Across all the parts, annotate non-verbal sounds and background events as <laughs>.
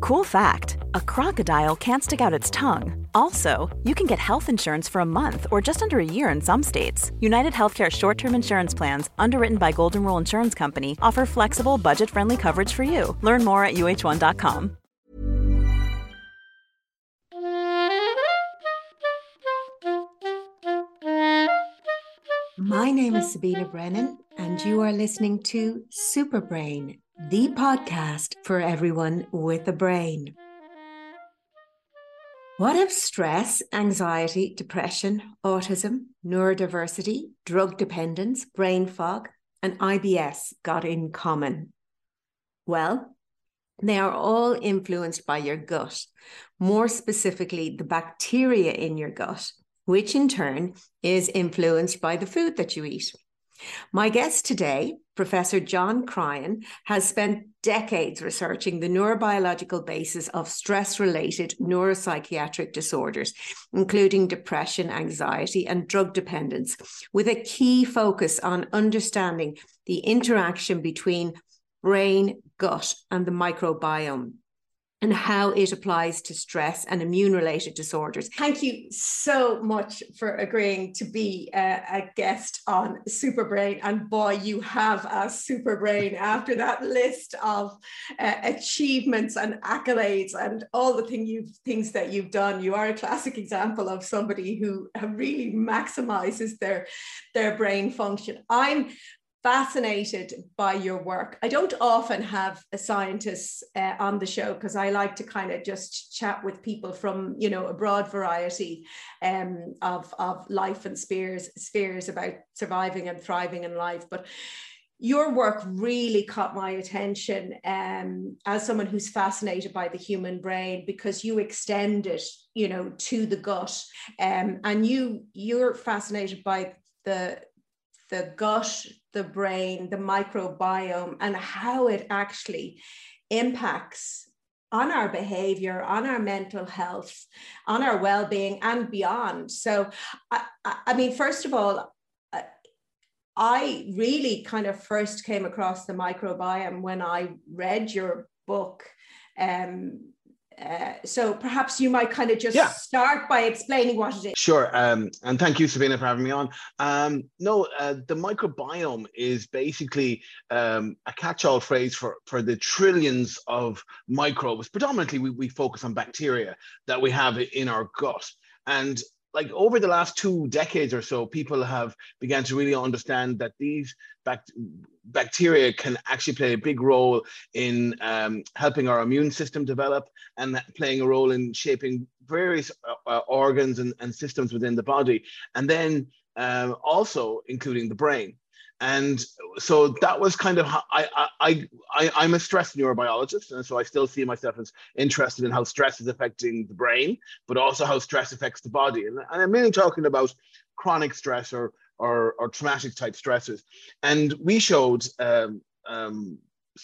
Cool fact a crocodile can't stick out its tongue. Also, you can get health insurance for a month or just under a year in some states. United Healthcare short term insurance plans, underwritten by Golden Rule Insurance Company, offer flexible, budget friendly coverage for you. Learn more at uhone.com. My name is Sabina Brennan, and you are listening to Superbrain the podcast for everyone with a brain. What if stress, anxiety, depression, autism, neurodiversity, drug dependence, brain fog, and IBS got in common? Well, they are all influenced by your gut, more specifically, the bacteria in your gut, which in turn is influenced by the food that you eat. My guest today, Professor John Cryan, has spent decades researching the neurobiological basis of stress related neuropsychiatric disorders, including depression, anxiety, and drug dependence, with a key focus on understanding the interaction between brain, gut, and the microbiome and how it applies to stress and immune related disorders. Thank you so much for agreeing to be a, a, guest on Superbrain. And boy, you have a Superbrain after that list of uh, achievements and accolades and all the thing you've, things that you've done. You are a classic example of somebody who really maximizes their, their brain function. I'm fascinated by your work. I don't often have a scientist uh, on the show because I like to kind of just chat with people from, you know, a broad variety um, of, of life and spheres, spheres about surviving and thriving in life. But your work really caught my attention um, as someone who's fascinated by the human brain because you extend it, you know, to the gut, um, and you you're fascinated by the the gut, the brain, the microbiome, and how it actually impacts on our behavior, on our mental health, on our well being, and beyond. So, I, I, mean, first of all, I really kind of first came across the microbiome when I read your book. Um, uh, so perhaps you might kind of just yeah. start by explaining what it is. Sure. Um, and thank you, Sabina, for having me on. Um, no, uh, the microbiome is basically um, a catch-all phrase for, for the trillions of microbes. Predominantly, we, we focus on bacteria that we have in our gut. And like over the last two decades or so, people have began to really understand that these bact- bacteria can actually play a big role in um, helping our immune system develop and playing a role in shaping various uh, uh, organs and, and, systems within the body, and then um, also including the brain and so that was kind of how I, I I I'm a stress neurobiologist, and so I still see myself as interested in how stress is affecting the brain, but also how stress affects the body. And, and I'm mainly talking about chronic stress or or, or traumatic type stresses. And we showed um, um,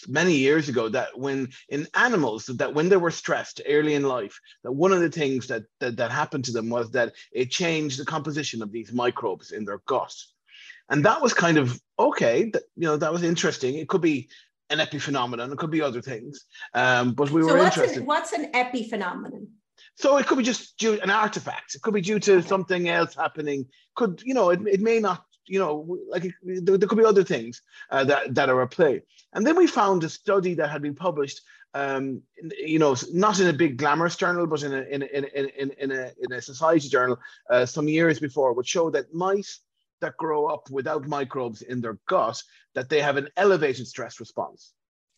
many years ago that when in animals that when they were stressed early in life that one of the things that, that that happened to them was that it changed the composition of these microbes in their gut and that was kind of okay. That, you know, that was interesting. It could be an epiphenomenon. It could be other things. Um, but we so were what's interested. An, what's an epiphenomenon? So it could be just due an artifact. It could be due to okay. something else happening. Could you know? It, it may not. You know, like it, there, there, could be other things uh, that that are at play. And then we found a study that had been published. Um, you know, not in a big glamorous journal, but in a in a, in a, in a, in a, in a society journal uh, some years before, which showed that mice that grow up without microbes in their gut that they have an elevated stress response.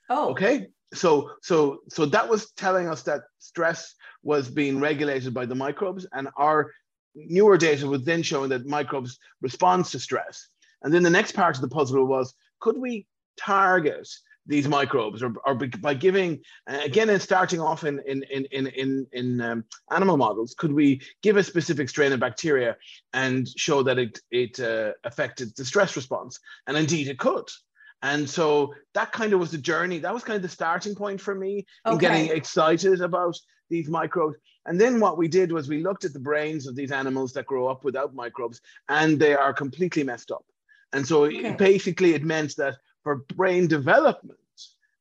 Oh. Okay. So so so that was telling us that stress was being regulated by the microbes, and our newer data was then showing that microbes respond to stress. And then the next part of the puzzle was could we target these microbes or, or by giving uh, again and starting off in in in in in, in um, animal models could we give a specific strain of bacteria and show that it it uh, affected the stress response and indeed it could And so that kind of was the journey. That was kind of the starting point for me Okay. in getting excited about these microbes. And then what we did was we looked at the brains of these animals that grow up without microbes, and they are completely messed up. And so Okay. basically, it meant that for brain development,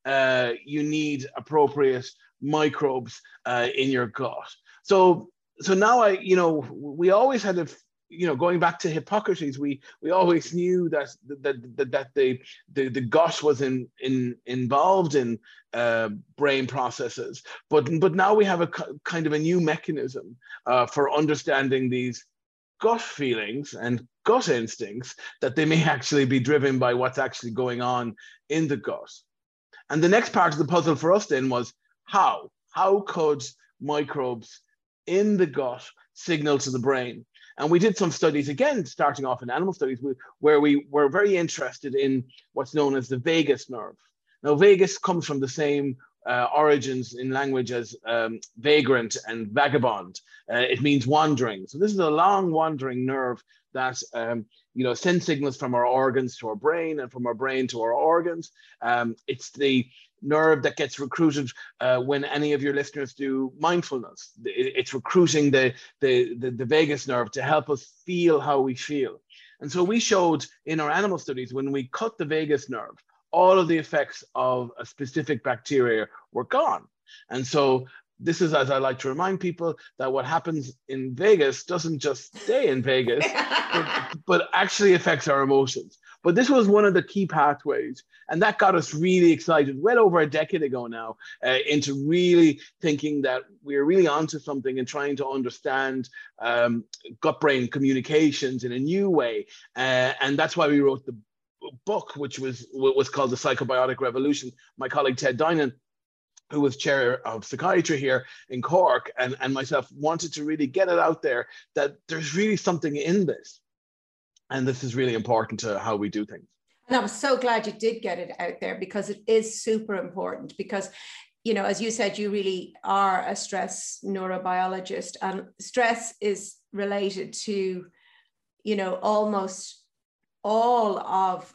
uh, you need appropriate microbes uh, in your gut. So, so now I, you know, we always had a, you know, going back to Hippocrates, we we always knew that that that, that the, the the gut was in in involved in uh, brain processes, but but now we have a kind of a new mechanism uh, for understanding these gut feelings and gut instincts that they may <laughs> actually be driven by what's actually going on in the gut. And the next part of the puzzle for us then was how? How could microbes in the gut signal to the brain? And we did some studies again, starting off in animal studies, where we were very interested in what's known as the vagus nerve. Now, vagus comes from the same uh, origins in language as um, vagrant and vagabond. Uh, it means wandering. So this is a long wandering nerve that um, you know sends signals from our organs to our brain and from our brain to our organs. Um, it's the nerve that gets recruited uh, when any of your listeners do mindfulness. It- It's recruiting the, the, the, the vagus nerve to help us feel how we feel. And so we showed in our animal studies when we cut the vagus nerve, all of the effects of a specific bacteria were gone. And so this is, as I like to remind people, that what happens in Vegas doesn't just stay in Vegas, but, <laughs> but actually affects our emotions. But this was one of the key pathways, and that got us really excited, well over a decade ago now, uh, into really thinking that we're really onto something and trying to understand um, gut-brain communications in a new way, uh, and that's why we wrote the book, which was what was called the Psychobiotic Revolution. My colleague Ted Dinan who was chair of psychiatry here in Cork, and, and myself wanted to really get it out there that there's really something in this. And this is really important to how we do things. And I'm so glad you did get it out there because it is super important. Because, you know, as you said, you really are a stress neurobiologist, and stress is related to, you know, almost all of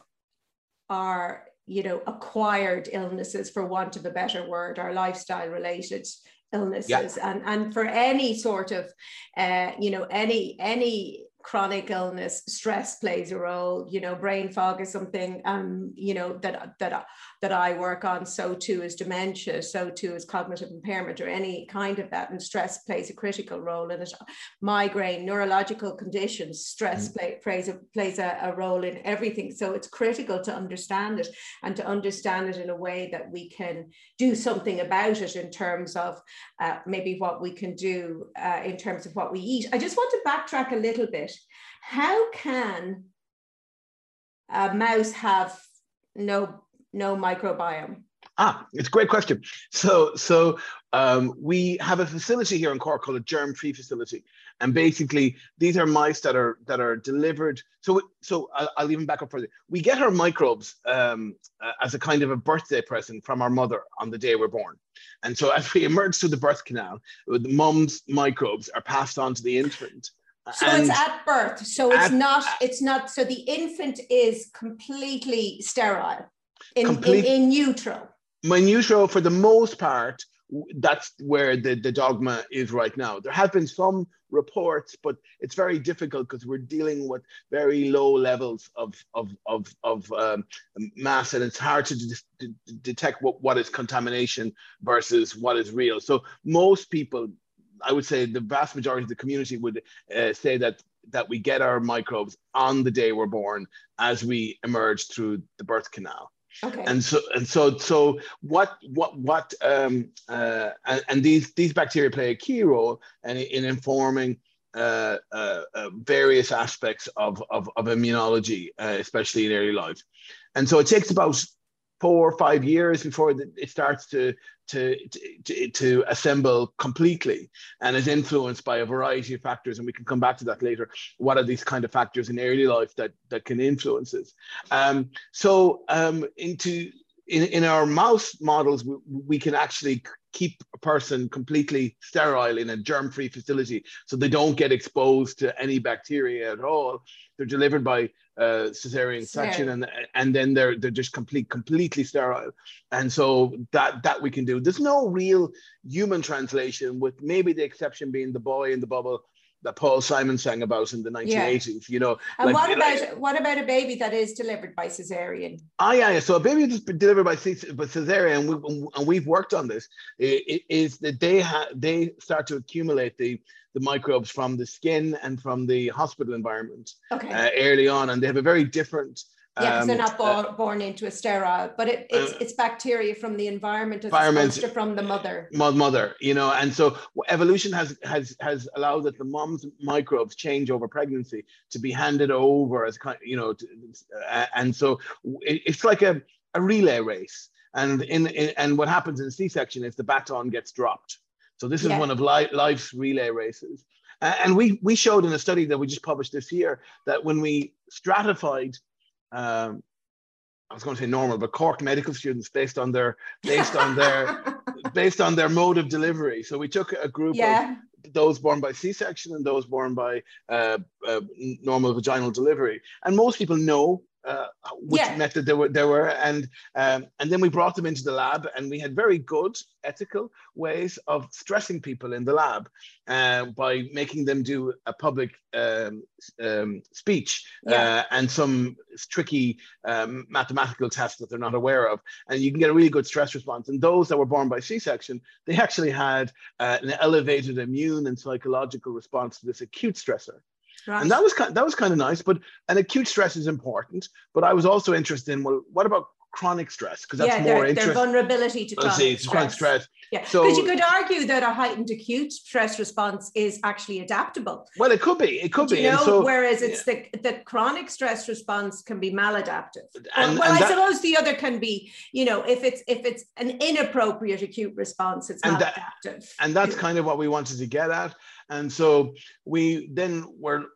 our, you know, acquired illnesses, for want of a better word, our lifestyle related illnesses. And and for any sort of uh you know any any chronic illness stress plays a role you know brain fog is something um you know that that that i work on so too is dementia so too is cognitive impairment or any kind of that and stress plays a critical role in it. Migraine neurological conditions stress mm. play, plays a plays a, a role in everything. So it's critical to understand it and to understand it in a way that we can do something about it in terms of uh, maybe what we can do uh, in terms of what we eat. I just want to backtrack a little bit. How can a mouse have no no microbiome? Ah, it's a great question. So, so um, we have a facility here in Cork called a germ-free facility, and basically these are mice that are that are delivered. So, so I'll, I'll even back up further. We get our microbes um, uh, as a kind of a birthday present from our mother on the day we're born, and so <laughs> as we emerge through the birth canal, the mum's microbes are passed on to the infant. So and it's at birth. So it's not. It's not. So the infant is completely sterile, in, complete, in, in neutral. My neutral, for the most part, that's where the, the dogma is right now. There have been some reports, but it's very difficult because we're dealing with very low levels of of of, of um, mass, and it's hard to, de- detect what, what is contamination versus what is real. So most people I would say the vast majority of the community would uh, say that that we get our microbes on the day we're born as we emerge through the birth canal. Okay. And so and so so what what what um, uh, and, and, these these bacteria play a key role in, in informing uh, uh, various aspects of of, of immunology, especially in early life. And so it takes about four or five years before it starts to, to, to, to, assemble completely and is influenced by a variety of factors. And we can come back to that later. What are these kind of factors in early life that, that can influence this? Um, so um, into in, in our mouse models, we, we can actually keep a person completely sterile in a germ-free facility so they don't get exposed to any bacteria at all. They're delivered by uh, cesarean section, and and then they're they're just complete completely sterile, and so that that we can do. There's no real human translation, with maybe the exception being the boy in the bubble that Paul Simon sang about in the 1980s. Yeah. You know, and like, what about like, what about a baby that is delivered by cesarean? Ah, yeah, yeah. So a baby that's delivered by, by cesarean, we, and we've worked on this, is that they ha- they start to accumulate the the microbes from the skin and from the hospital environment okay. uh, early on, and they have a very different yeah, because um, they're not uh, born into a sterile, but it, it's uh, it's bacteria from the environment as environment, from the mother. Mother, you know, and so evolution has has has allowed that the mom's microbes change over pregnancy to be handed over as kind, you know, to, uh, and so it, it's like a, a relay race. And in, in and what happens in C-section is the baton gets dropped. So this is yeah. one of li- life's relay races. And we we showed in a study that we just published this year that when we stratified um, I was going to say normal, but Cork medical students based on their based on their <laughs> based on their mode of delivery. So we took a group yeah. of those born by C-section and those born by uh, uh, normal vaginal delivery, and most people know uh, which yeah. method there were there were and um, and then we brought them into the lab and we had very good ethical ways of stressing people in the lab uh, by making them do a public um, um, speech yeah. uh, and some tricky um, mathematical tests that they're not aware of and you can get a really good stress response and those that were born by c-section they actually had uh, an elevated immune and psychological response to this acute stressor Right. And that was kind, that was kind of nice. But an acute stress is important. But I was also interested in well, what about chronic stress? Because that's yeah, more interesting. Their vulnerability to chronic, see, stress. chronic stress. Yeah, so because you could argue that a heightened acute stress response is actually adaptable. Well, it could be. It could be. You know, so, whereas it's yeah. the the chronic stress response can be maladaptive. And, well, and I that, suppose the other can be, you know, if it's if it's an inappropriate acute response, it's maladaptive. That, and that's kind of what we wanted to get at. And so we then were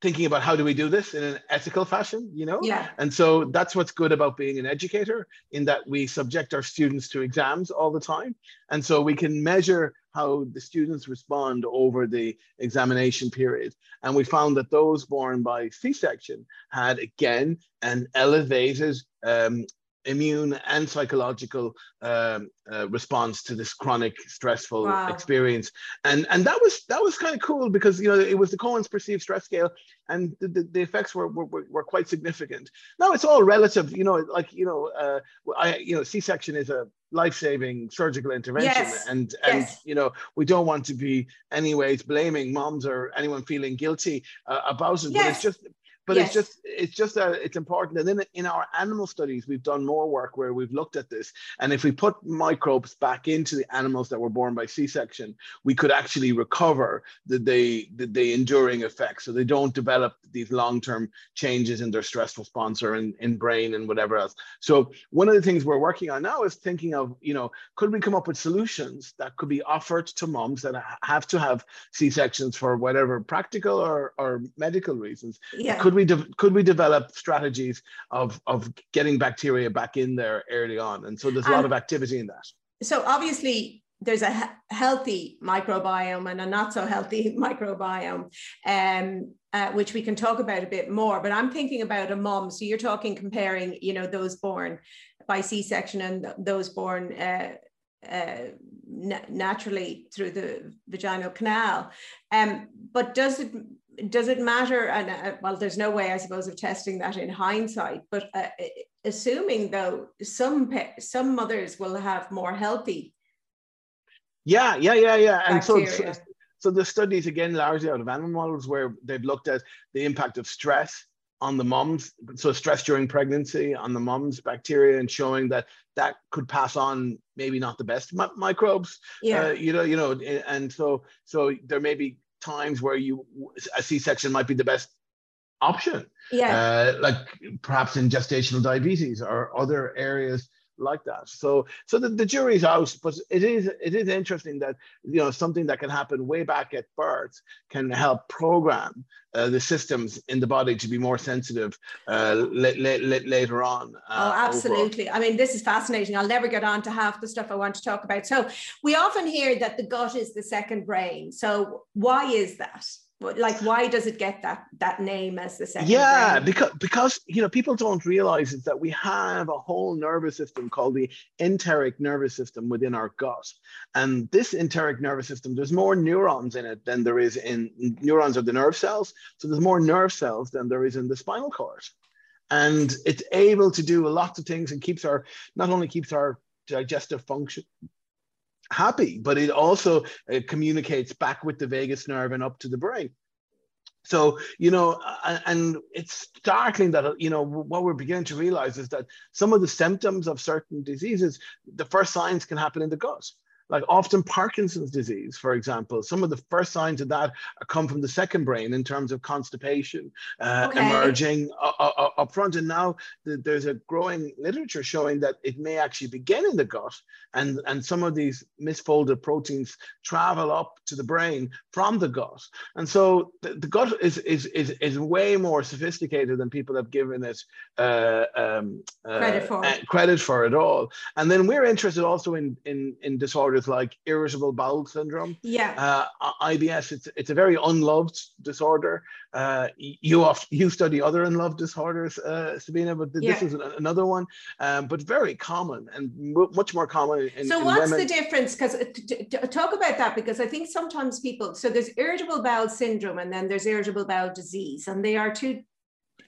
thinking about how do we do this in an ethical fashion you know? Yeah. And so that's what's good about being an educator in that we subject our students to exams all the time. And so we can measure how the students respond over the examination period. And we found that those born by c-section had again an elevated um, immune and psychological um, uh, response to this chronic stressful wow. experience and and that was that was kind of cool because you know it was the Cohen's perceived stress scale and the, the, the effects were, were, were quite significant now it's all relative you know like you know uh, I you know c-section is a life-saving surgical intervention yes. and and yes. you know we don't want to be anyways blaming moms or anyone feeling guilty uh, about it yes. but it's just but yes. it's just it's just that it's important and then in our animal studies we've done more work where we've looked at this and if we put microbes back into the animals that were born by c-section we could actually recover the the, the, the enduring effects so they don't develop these long-term changes in their stress response or in, in brain and whatever else so one of the things we're working on now is thinking of you know could we come up with solutions that could be offered to moms that have to have c-sections for whatever practical or, or medical reasons yeah. could we de- could we develop strategies of of getting bacteria back in there early on? And so there's a lot of activity in that. So obviously there's a he- healthy microbiome and a not so healthy <laughs> microbiome, um, uh, which we can talk about a bit more. But I'm thinking about a mom. So you're talking comparing, you know, those born by C-section and those born uh, uh, naturally through the vaginal canal. Um, but does it does it matter? And uh, well, there's no way, I suppose, of testing that in hindsight. But uh, assuming though, some some mothers will have more healthy. Yeah, yeah, yeah, yeah. And so, so, so the studies again largely out of animal models where they've looked at the impact of stress on the mums, so stress during pregnancy on the mums bacteria, and showing that that could pass on maybe not the best mi- microbes. Yeah. Uh, you know, you know, and so so there may be times where you a C-section might be the best option. Yeah. Uh, like perhaps in gestational diabetes or other areas like that. So so the, the jury's out, but it is it is interesting that you know something that can happen way back at birth can help program uh, the systems in the body to be more sensitive uh, later on. Uh, oh, absolutely. Overall. I mean, this is fascinating. I'll never get on to half the stuff I want to talk about. So we often hear that the gut is the second brain. So why is that? Like why does it get that that name as the second yeah brain? because because you know people don't realize is that we have a whole nervous system called the enteric nervous system within our gut. And this enteric nervous system there's more neurons in it than there is in neurons of the nerve cells. So there's more nerve cells than there is in the spinal cord. And it's able to do a lot of things and keeps our not only keeps our digestive function happy, but it also communicates back with the vagus nerve and up to the brain. So, you know, and it's startling that, you know, what we're beginning to realize is that some of the symptoms of certain diseases, the first signs can happen in the gut like often Parkinson's disease, for example, some of the first signs of that come from the second brain in terms of constipation uh, okay. emerging uh, uh, uh up front. And now there's a growing literature showing that it may actually begin in the gut, and, and some of these misfolded proteins travel up to the brain from the gut. And so the, the gut is, is, is, is way more sophisticated than people have given it uh, um, uh, credit, for. credit for at all. And then we're interested also in, in, in disorders disorders like irritable bowel syndrome. Yeah. Uh, IBS, it's, it's a very unloved disorder. Uh, you oft, you study other unloved disorders, uh, Sabina, but this yeah. is another one, um, but very common and much more common in So in what's women. the difference? Because uh, talk about that, because I think sometimes people, so there's irritable bowel syndrome and then there's irritable bowel disease, and they are two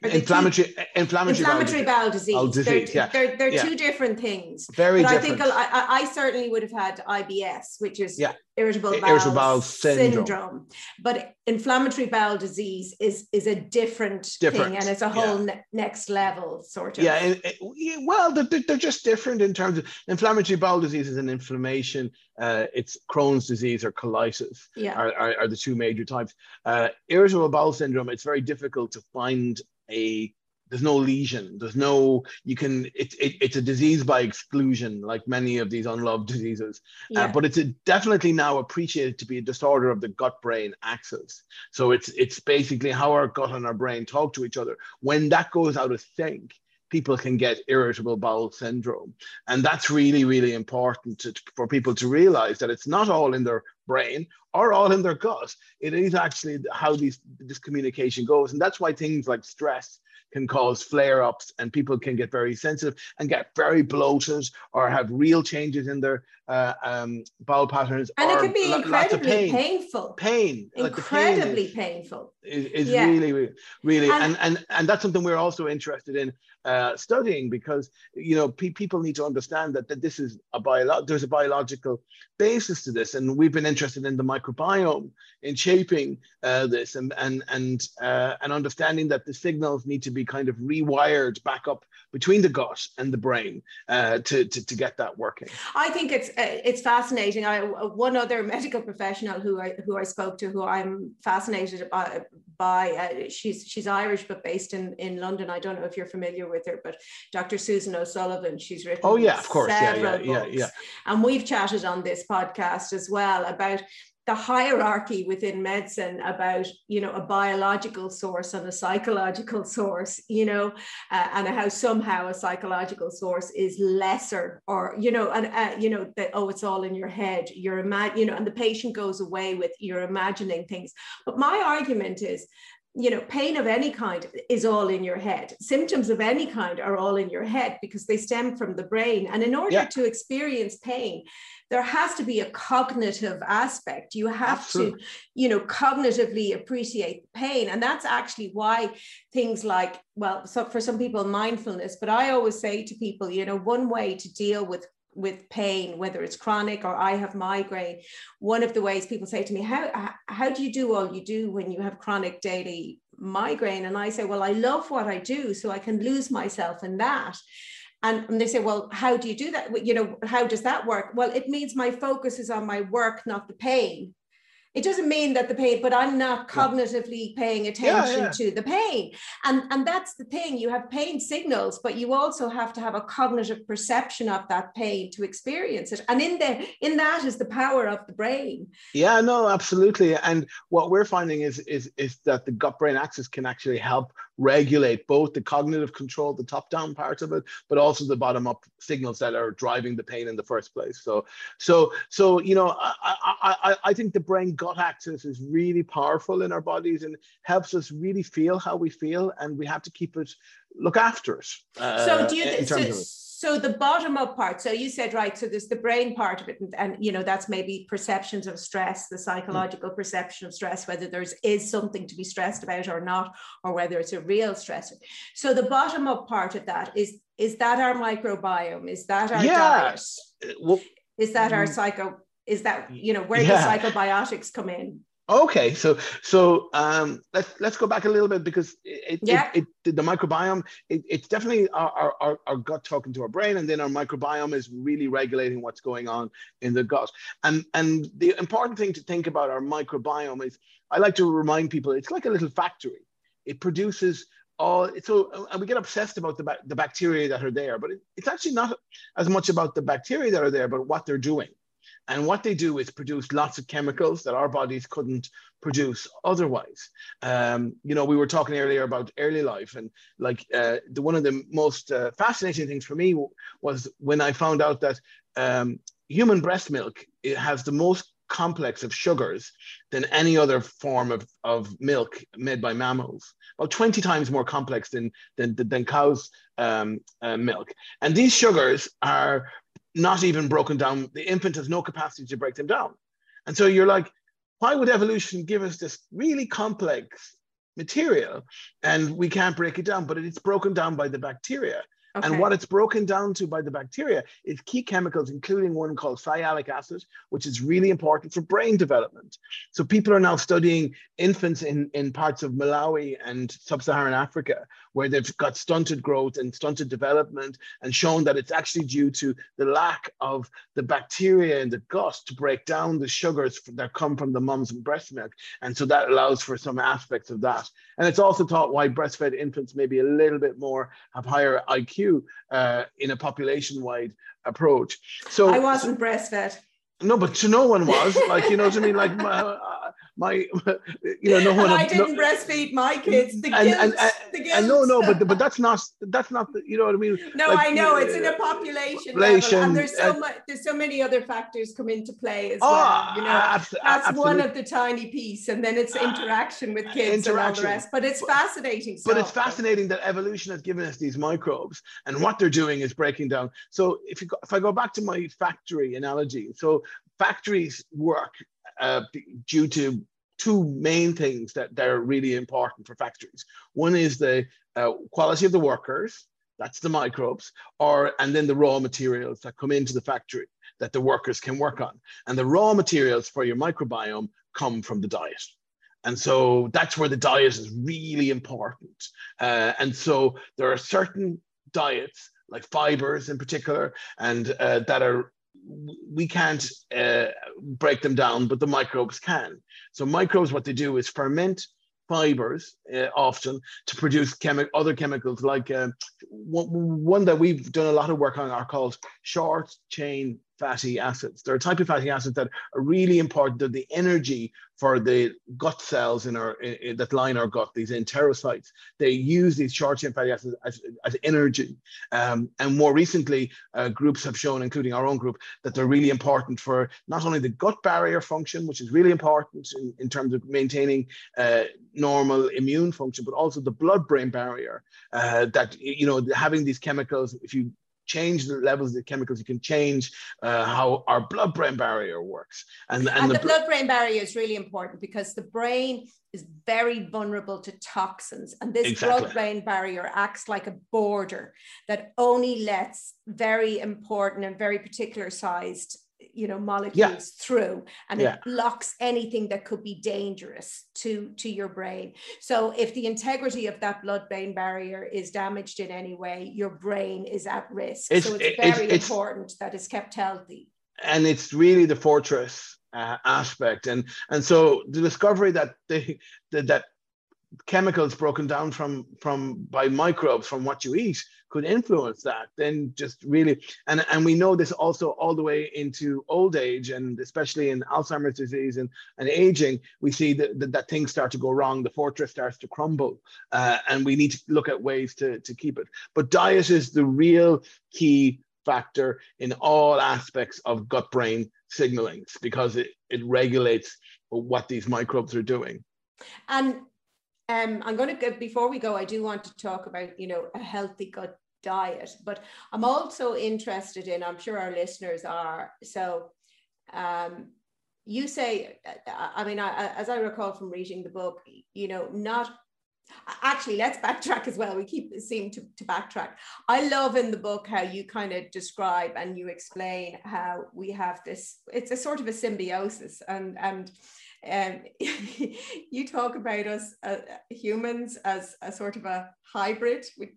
inflammatory, two, inflammatory, inflammatory bowel, disease. Bowel disease they're, yeah. they're, they're yeah. two different things. Very but different. I think I, I, certainly would have had IBS, which is yeah. irritable bowel, irritable bowel syndrome. syndrome. But inflammatory bowel disease is is a different, different. thing, and it's a whole ne- next level sort of. Yeah, and, and, well, they're, they're just different in terms of inflammatory bowel disease is an inflammation. Uh, it's Crohn's disease or colitis yeah. are, are, are the two major types. Uh, irritable bowel syndrome, it's very difficult to find a there's no lesion. There's no you can it, it, it's a disease by exclusion like many of these unloved <laughs> diseases. Uh, yeah. uh, but it's a, definitely now appreciated to be a disorder of the gut brain axis. So it's it's basically how our gut and our brain talk to each other. When that goes out of sync people can get irritable bowel syndrome. And that's really really important to, for people to realize that it's not all in their brain or all in their gut. It is actually how these this communication goes. And that's why things like stress can cause flare ups and people can get very sensitive and get very bloated or have real changes in their uh, um, bowel patterns. And it can be incredibly pain. painful. Pain. Incredibly like pain painful. Is, is yeah. really, really, and, and, and, and that's something we're also interested in uh, studying because you know pe- people need to understand that, that this is a bio- there's a biological basis to this and we've been interested in the microbiome in shaping uh, this and and and uh, and understanding that the signals need to be kind of rewired back up between the gut and the brain uh, to, to to get that working i think it's uh, it's fascinating i one other <laughs> medical professional who i who i spoke to who i'm fascinated by, by uh, she's she's irish but based in in london i don't know if you're familiar with her, but Dr. Suzanne O'Sullivan, she's written oh yeah, of course, yeah, yeah, yeah, yeah. And we've chatted on this podcast as well about the hierarchy within medicine about you know a biological source and a psychological source you know uh, and how somehow a psychological source is lesser or you know and uh, you know that oh it's all in your head you're imagine you know and the patient goes away with you're imagining things but my argument is you know, pain of any kind is all in your head. Symptoms of any kind are all in your head because they stem from the brain. And in order yeah. to experience pain, there has to be a cognitive aspect. You have Absolutely. to, you know, cognitively appreciate pain. And that's actually why things like, well, so for some people, mindfulness, but I always say to people, you know, one way to deal with with pain, whether it's chronic or I have migraine, one of the ways people say to me, how, how do you do all you do when you have chronic daily migraine? And I say, well, I love what I do, so I can lose myself in that. And, and they say, well, how do you do that? You know, how does that work? Well, it means my focus is on my work, not the pain it doesn't mean that the pain but i'm not cognitively paying attention yeah, yeah. to the pain and and that's the thing you have pain signals but you also have to have a cognitive perception of that pain to experience it and in there in that is the power of the brain yeah no absolutely and what we're finding is is is that the gut brain axis can actually help regulate both the cognitive control, the top down part of it, but also the bottom up signals that are driving the pain in the first place. So, so, so, you know, I, I, I, I think the brain gut axis is really powerful in our bodies and helps us really feel how we feel. And we have to keep it, look after it. Uh, so do you, in terms so, of it so the bottom up part so you said right so there's the brain part of it and, and you know that's maybe perceptions of stress the psychological mm. perception of stress whether there's is something to be stressed about or not or whether it's a real stressor so the bottom up part of that is is that our microbiome is that our yeah. diet well, is that our mm. psycho is that you know where yeah. the psychobiotics come in Okay, so so um, let's let's go back a little bit because it, yeah. it, it the microbiome it, it's definitely our, our, our gut talking to our brain, and then our microbiome is really regulating what's going on in the gut. And and the important thing to think about our microbiome is I like to remind people it's like a little factory. It produces all so and we get obsessed about the the bacteria that are there, but it, it's actually not as much about the bacteria that are there, but what they're doing. And what they do is produce lots of chemicals that our bodies couldn't produce otherwise. Um, you know, we were talking earlier about early life, and like uh, the, one of the most uh, fascinating things for me was when I found out that um, human breast milk it has the most complex of sugars than any other form of, of milk made by mammals about 20 times more complex than than, than cows um, uh, milk and these sugars are not even broken down. The infant has no capacity to break them down. And so you're like, why would evolution give us this really complex material and we can't break it down? But it's broken down by the bacteria. Okay. And what it's broken down to by the bacteria is key chemicals, including one called sialic acid, which is really important for brain development. So people are now studying infants in, in parts of Malawi and sub-Saharan Africa, where they've got stunted growth and stunted development and shown that it's actually due to the lack of the bacteria in the gut to break down the sugars that come from the mom's breast milk. And so that allows for some aspects of that. And it's also taught why breastfed infants maybe a little bit more have higher IQ uh, in a population-wide approach. So I wasn't breastfed. No, but to no one was like you know what I mean. Like my, my <laughs> you know, no one. I didn't no, breastfeed my kids. The guilt, and, and, the guilt. And no, no, but but that's not that's not the, you know what I mean. <laughs> No, like, I know it's in a population, population level, and there's so uh, much there's so many other factors come into play as oh, well. You know, abso- that's absolutely. one of the tiny piece, and then it's interaction with kids interaction. and all the rest. But it's fascinating. But it's fascinating that evolution has given us these microbes, and what they're doing is breaking down. So if you go, if I go back to my factory analogy, so factories work uh, due to two main things that they're really important for factories. One is the uh, quality of the workers, that's the microbes, or and then the raw materials that come into the factory that the workers can work on. And the raw materials for your microbiome come from the diet. And so that's where the diet is really important. Uh, and so there are certain diets, like fibers in particular, and uh, that are we can't uh, break them down, but the microbes can. So microbes, what they do is ferment fibers uh, often to produce chemi- other chemicals like uh, one, one, that we've done a lot of work on are called short chain fatty acids. They're a type of fatty acids that are really important. They're the energy for the gut cells in our in, that line our gut, these enterocytes. They use these short chain fatty acids as, as energy. Um, and more recently, uh, groups have shown, including our own group, that they're really important for not only the gut barrier function, which is really important in, in terms of maintaining uh, normal immune function, but also the blood-brain barrier. Uh, that you know, having these chemicals, if you change the levels of the chemicals, you can change uh, how our blood-brain barrier works. And, and, and the, the blood-brain barrier is really important because the brain is very vulnerable to toxins. And this exactly. blood-brain barrier acts like a border that only lets very important and very particular sized you know molecules yeah. through and yeah. it blocks anything that could be dangerous to to your brain so if the integrity of that blood brain barrier is damaged in any way your brain is at risk it's, so it's very it's, important it's, that it's kept healthy and it's really the fortress uh, aspect and and so the discovery that they that chemicals broken down from from by microbes from what you eat could influence that. Then just really and and we know this also all the way into old age and especially in alzheimer's disease and, and aging we see that, that, that things start to go wrong the fortress starts to crumble uh, and we need to look at ways to, to keep it. But diet is the real key factor in all aspects of gut brain signaling because it, it regulates what these microbes are doing. And um, I'm going to go before we go. I do want to talk about you know a healthy gut diet, but I'm also interested in. I'm sure our listeners are. So, um, you say, I mean, I, as I recall from reading the book, you know, not actually let's backtrack as well we keep seem to, to backtrack i love in the book how you kind of describe and you explain how we have this it's a sort of a symbiosis and and um, <laughs> you talk about us uh, humans as a sort of a hybrid. We,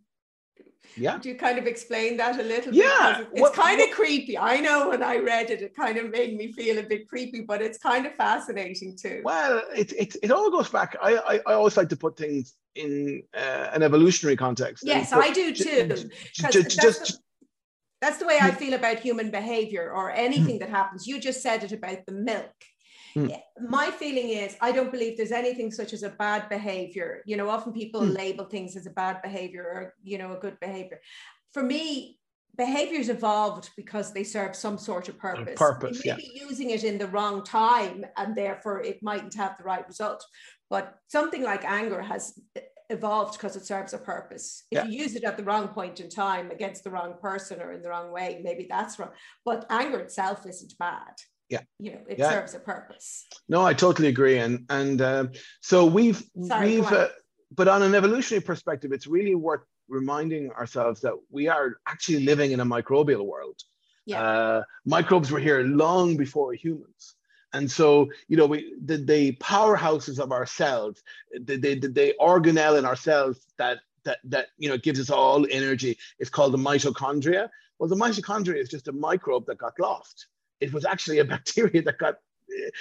yeah. Do you kind of explain that a little bit? yeah. bit? It's what, kind what, of creepy. I know when I read it, it kind of made me feel a bit creepy, but it's kind of fascinating too. Well, it, it, it all goes back. I, I, I always like to put things in uh, an evolutionary context. Yes, I do too. Just, just, that's the way I feel about human behavior or anything that happens. You just said it about the milk. Mm. My feeling is I don't believe there's anything such as a bad behavior. You know, often people mm. label things as a bad behavior or, you know, a good behavior. For me, behaviors evolved because they serve some sort of purpose. purpose, you may yeah. be using it in the wrong time and therefore it mightn't have the right result. But something like anger has evolved because it serves a purpose. If yeah. you use it at the wrong point in time against the wrong person or in the wrong way, maybe that's wrong. But anger itself isn't bad yeah. You know it yeah. serves a purpose. No i totally agree. And and uh, so we've Sorry, we've uh, but on an evolutionary perspective it's really worth reminding ourselves that we are actually living in a microbial world. Yeah. Uh, microbes were here long before humans. And so you know we the, the powerhouses of our cells the, the, the organelle in ourselves that that that you know gives us all energy is called the mitochondria. Well the mitochondria is just a microbe that got lost it was actually a <laughs> bacteria that got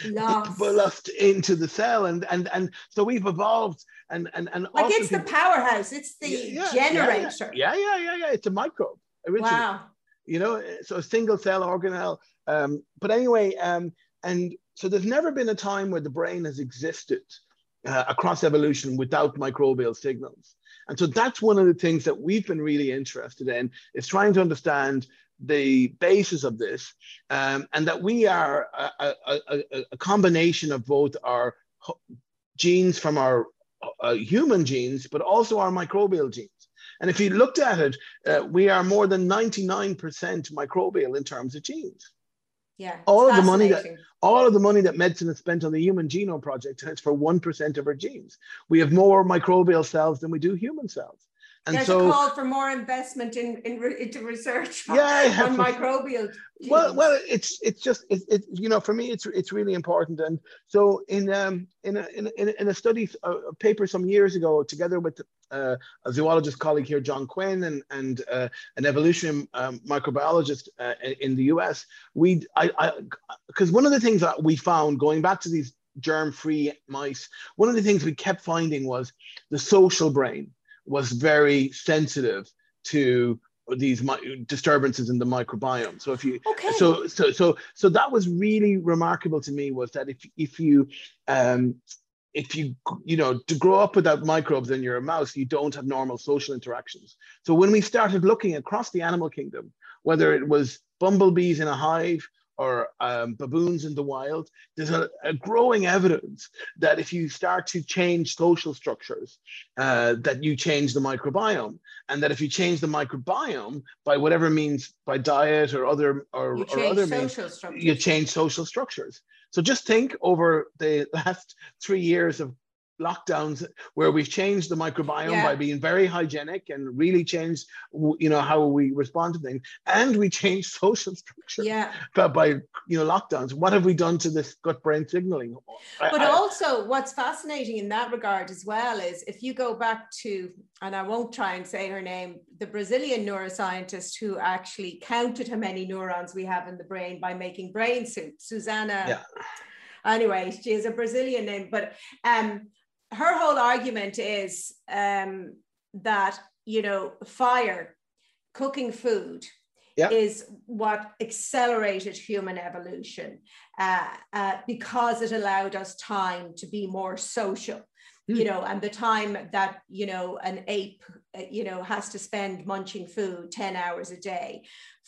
lost. lost into the cell. And and and so we've evolved and and and like it's people, the powerhouse. It's the yeah, generator yeah, yeah yeah yeah yeah. It's a microbe originally. Wow. you know so a single cell organelle um but anyway um and so there's never been a time where the brain has existed uh, across evolution without microbial signals. And so that's one of the things that we've been really interested in is trying to understand the basis of this, um, and that we are a, a, a, a, combination of both our genes from our uh, human genes, but also our microbial genes. And if you looked at it, uh, we are more than 99% microbial in terms of genes. Yeah, all of the money that all of the money that medicine has spent on the Human Genome Project is for one percent of our genes. We have more microbial cells than we do human cells. And There's so, a call for more investment in, in into research <laughs> on, yeah, on microbial. Genes. Well, well, it's it's just it, it you know for me it's it's really important. And so in um in a in a, in a study a paper some years ago, together with uh, a zoologist colleague here, John Quinn, and and uh, an evolutionary um, microbiologist uh, in the U.S. We I because one of the things that we found going back to these germ-free mice, one of the things we kept finding was the social brain was very sensitive to these disturbances in the microbiome. So if you okay. so so so so that was really remarkable to me was that if if you um if you you know to grow up without microbes in your mouse you don't have normal social interactions so when we started looking across the animal kingdom whether it was bumblebees in a hive or um, baboons in the wild, there's a, a, growing evidence that if you start to change social structures, uh, that you change the microbiome, and that if you change the microbiome by whatever means, by diet or other or, or other means, structures. you change social structures. So just think over the <laughs> last three years of lockdowns where we've changed the microbiome yeah. by being very hygienic and really changed you know how we respond to things. And we changed <laughs> social structure yeah. by, by you know lockdowns. What have we done to this gut brain signaling? But I, also what's fascinating in that regard as well is if you go back to and i won't try and say her name the brazilian neuroscientist who actually counted how many neurons we have in the brain by making brain soup Suzana yeah. Anyway she is a brazilian name but um her whole argument is um, that you know fire, cooking food, yeah. is what accelerated human evolution uh, uh, because it allowed us time to be more social mm. you know and the time that you know an ape uh, you know has to spend munching food 10 hours a day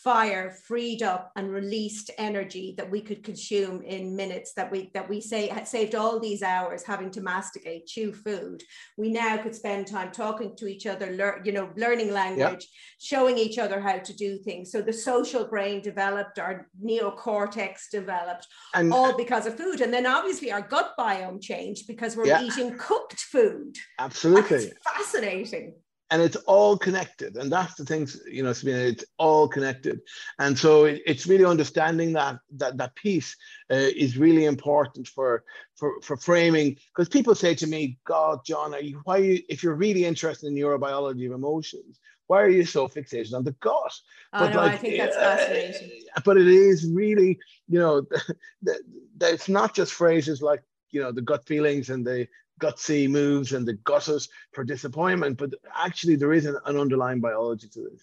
fire freed up and released energy that we could consume in minutes that we that we say had saved all these hours having to masticate chew food. We now could spend time talking to each other learn you know learning language showing each other how to do things. So the social brain developed our neocortex developed and, all because of food. And then obviously our gut biome changed because we're yeah. eating cooked food. Absolutely. That's fascinating and it's all connected. And that's the thing you know Sabina, it's all connected. And so it, it's really understanding that that that piece uh, is really important for for for framing. Because people say to me god john are you why are you if you're really interested in neurobiology of emotions why are you so fixated on the gut? Oh, but no, like, I think that's fascinating. Uh, but it is really you know <laughs> that it's not just phrases like you know the gut feelings and the gutsy moves and the gutters for disappointment, but actually there is an, an underlying biology to this.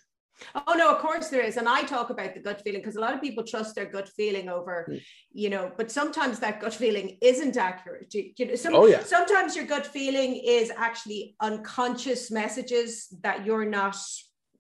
Oh no, of course there is, and I talk about the gut feeling because a lot of people trust their gut feeling over, mm. you know. But sometimes that gut feeling isn't accurate. You, you know, some, oh, yeah. sometimes your gut feeling is actually unconscious messages that you're not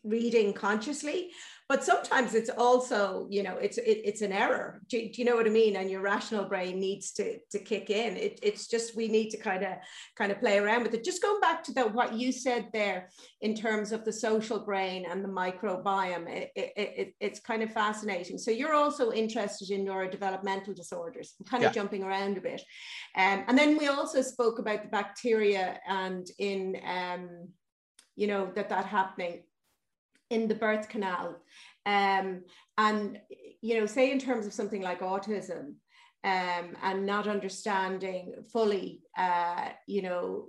reading consciously but sometimes it's also you know it's it, it's an error. Do, do, you know what i mean? And your rational brain needs to to kick in. It, it's just we need to kind of kind of play around with it. Just going back to the, what you said there in terms of the social brain and the microbiome it, it, it it's kind of fascinating. So you're also interested in neurodevelopmental disorders. I'm kind yeah. of jumping around a bit. Um, and then we also spoke about the bacteria and in um, you know that that happening in the birth canal. Um, and, you know, say in terms of something like autism um, and not understanding fully, uh, you know,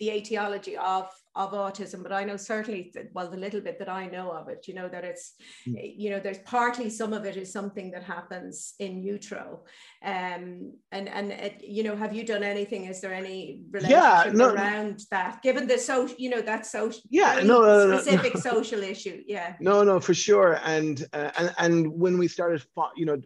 the etiology of of autism but i know certainly that, well the little bit that i know of it you know that it's mm. you know there's partly some of it is something that happens in utero. Um and and it, you know have you done anything? Is there any relationship yeah, no, around that given the so you know that social yeah no, no, specific no. social issue? Yeah. No no for sure. And uh, and and when we started you know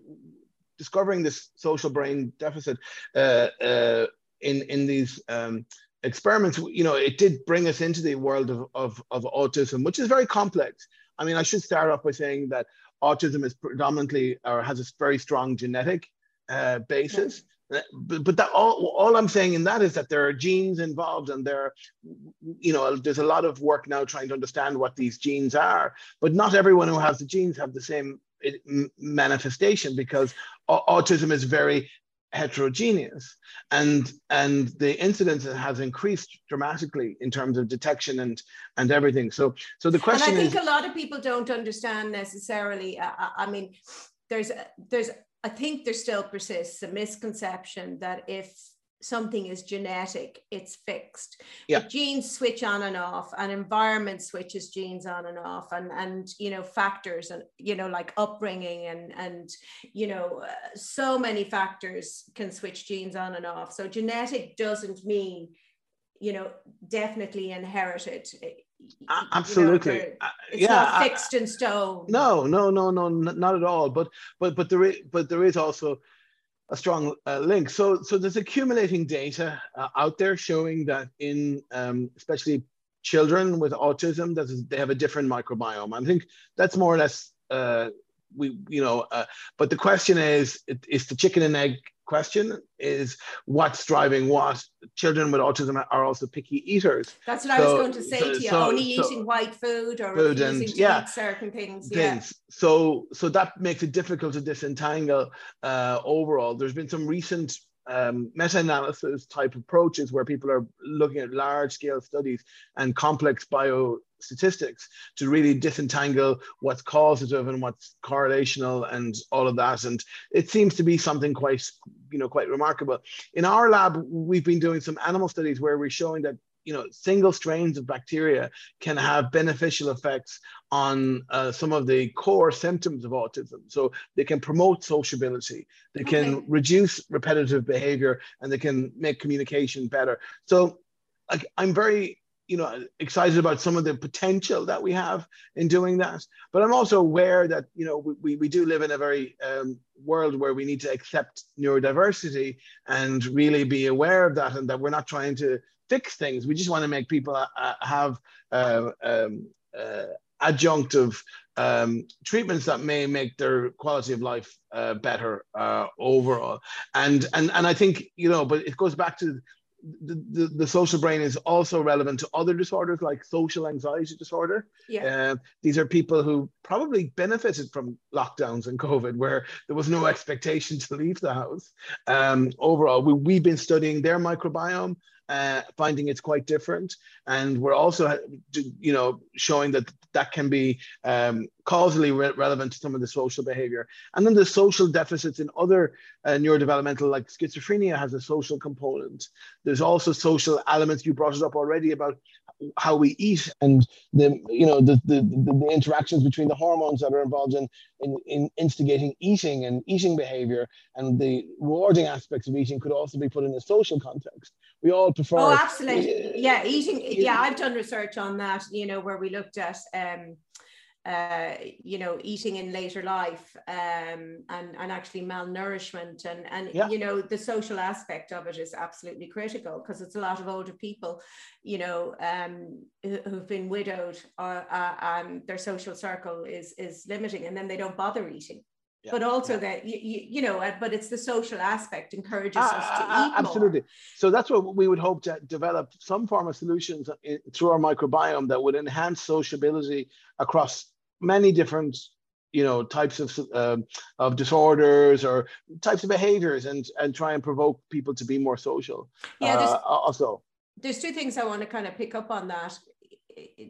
discovering this social brain deficit uh, uh, in in these um, experiments, you know, it did bring us into the world of, of, of autism, which is very complex. I mean, I should start off by saying that autism is predominantly or has a very strong genetic uh, basis. Yeah. But, but that all, all I'm saying in that is that there are genes involved and there, you know, there's a lot of work now trying to understand what these genes are. But not everyone who has the genes have the same manifestation because autism is very heterogeneous. And and the incidence has increased dramatically in terms of detection and and everything. So so the question and i think is, a lot of people don't understand necessarily uh, uh, i mean there's there's i think there still persists a misconception that if something is genetic, it's fixed. Yeah. But genes switch on and off, and environment switches genes on and off, and and you know factors and you know like upbringing and and you know uh, so many factors can switch genes on and off. So genetic doesn't mean you know definitely inherited. absolutely you know, it's yeah not fixed in stone no no no no not at all but but but there is but there is also a strong uh, link. So, so there's accumulating data uh, out there showing that in um, especially children with autism, that they have a different microbiome. I think that's more or less uh, we, you know. Uh, but the question is, is the chicken and egg question is what's driving what children with autism are also picky eaters that's what so, i was going to say so, to you so, only eating white food or food and, yeah, certain things, things. Yeah. so so that makes it difficult to disentangle uh, overall there's been some recent um, meta-analysis type approaches where people are looking at large scale studies and complex bio statistics to really disentangle what's causative and what's correlational and all of that. And it seems to be something quite, you know, quite remarkable. In our lab, we've been doing some animal studies where we're showing that you know single strains of bacteria can have beneficial effects on uh, some of the core symptoms of autism. So they can promote sociability, they okay. can reduce repetitive behavior, and they can make communication better. So like, I'm very you know excited about some of the potential that we have in doing that. But i'm also aware that you know we, we do live in a very um, world where we need to accept neurodiversity and really be aware of that and that we're not trying to fix things. We just want to make people uh, uh have uh, um, uh, adjunctive um, treatments that may make their quality of life uh, better uh, overall. And and and i think you know but it goes back to the, the, the, social brain is also relevant to other disorders like social anxiety disorder. Yeah. Uh, these are people who probably benefited from lockdowns and COVID, where there was no expectation to leave the house. Um, overall, we, we've been studying their microbiome uh, finding it's quite different. And we're also, you know, showing that that can be um, causally re- relevant to some of the social behavior. And then the social deficits in other uh, neurodevelopmental, like schizophrenia, has a social component. There's also social elements. You brought it up already about how we eat and the you know the, the the, interactions between the hormones that are involved in, in in instigating eating and eating behavior and the rewarding aspects of eating could also be put in a social context. We all prefer oh absolutely. Yeah eating yeah i've done research on that you know where we looked at um uh, you know, eating in later life um, and, and actually malnourishment and, and yeah. you know, the social aspect of it is absolutely critical because it's a lot of older people, you know, um, who, have been widowed or, uh, and their social circle is, is limiting and then they don't bother eating. Yeah, but also yeah. that you, you, know but it's the social aspect encourages uh, us to uh, eat absolutely more. so that's what we would hope to develop some form of solutions through our microbiome that would enhance sociability across many different you know types of um, of disorders or types of behaviors and and try and provoke people to be more social. Yeah uh, also. There's two things i want to kind of pick up on that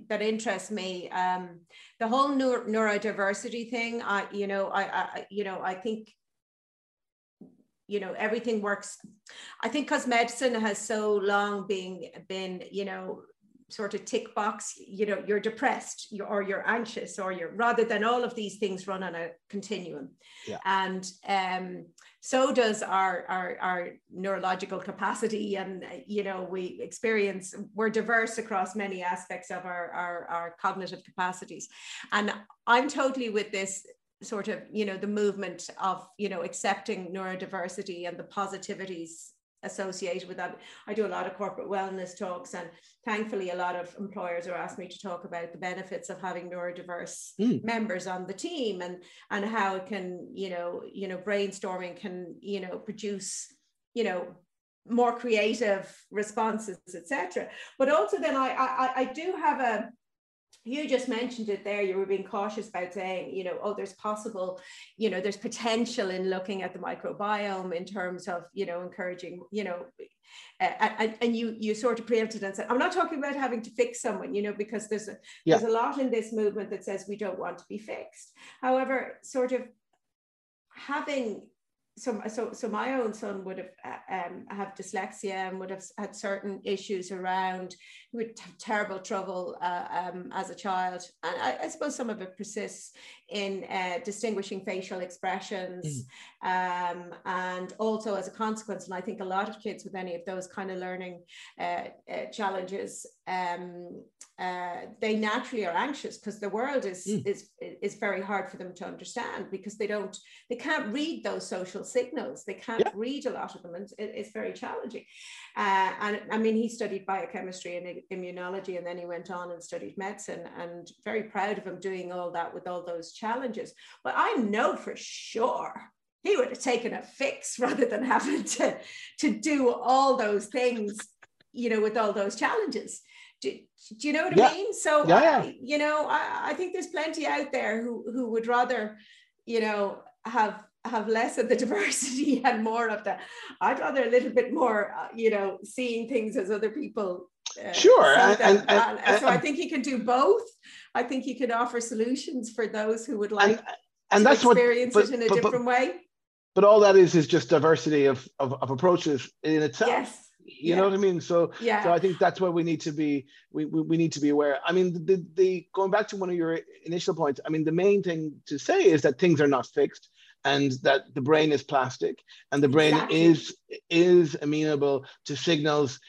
that interest me. Um the whole neuro- neurodiversity thing i you know I, I you know i think you know everything works. I think because medicine has so long been been you know sort of tick box you know you're depressed or you're anxious or you're rather than all of these things run on a continuum. Yeah. and um, so does our, our our neurological capacity. And you know we experience we're diverse across many aspects of our, our our cognitive capacities. And i'm totally with this sort of you know the movement of you know accepting neurodiversity and the positivities associated with that. I do a lot of corporate wellness talks, and thankfully, a lot of employers are asking me to talk about the benefits of having neurodiverse mm. members on the team, and and how it can, you know, you know, brainstorming can, you know, produce, you know, more creative responses, etc. But also, then I, I I do have a you just mentioned it there you were being cautious about saying you know oh there's possible you know there's potential in looking at the microbiome in terms of you know encouraging you know uh, and, and you you sort of preempted and said i'm not talking about having to fix someone you know because there's a yeah. there's a lot in this movement that says we don't want to be fixed however sort of having so, so, so my own son would have uh, um, have dyslexia and would have had certain issues around. Would have terrible trouble uh, um, as a child, and I, I, suppose some of it persists in uh, distinguishing facial expressions, mm. um, and also as a consequence. And I think a lot of kids with any of those kind of learning uh, uh, challenges um, uh, they naturally are anxious because the world is mm. is is very hard for them to understand because they don't they can't read those social signals they can't yeah. read a lot of them and it, it's very challenging uh, and I mean he studied biochemistry and immunology and then he went on and studied medicine and very proud of him doing all that with all those challenges but I know for sure he would have taken a fix <laughs> rather than having to to do all those things you know with all those challenges do, do you know what yeah. I mean? So, yeah, yeah. You know, I, I think there's plenty out there who, who would rather, you know, have have less of the <laughs> diversity and more of the i'd rather a little bit more uh, you know seeing things as other people uh, sure and, and, and, and, so i think you can do both i think you can offer solutions for those who would like and, that's experience what, but, it in a but, different but, way but all that is is just diversity of, of, of approaches in itself yes you yeah. know what I mean? So, yeah. so I think that's where we need to be. We, we, we need to be aware. I mean, the, the going back to one of your initial points. I mean, the main thing to say is that things are not fixed, and that the brain is plastic, and the brain exactly. is is amenable to signals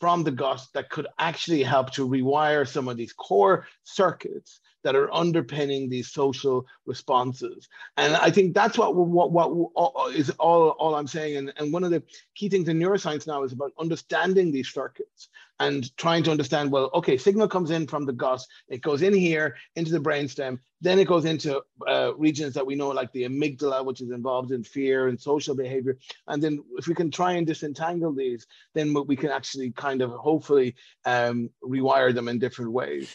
from the gut that could actually help to rewire some of these core circuits that are underpinning these social responses. And I think that's what what what is all all I'm saying. And, and one of the key things in neuroscience now is about understanding these circuits and trying to understand. Well, okay, signal comes in from the gut, it goes in here into the brainstem, then it goes into uh, regions that we know, like the amygdala, which is involved in fear and social behavior. And then if we can try and disentangle these, then we can actually kind of hopefully um, rewire them in different ways.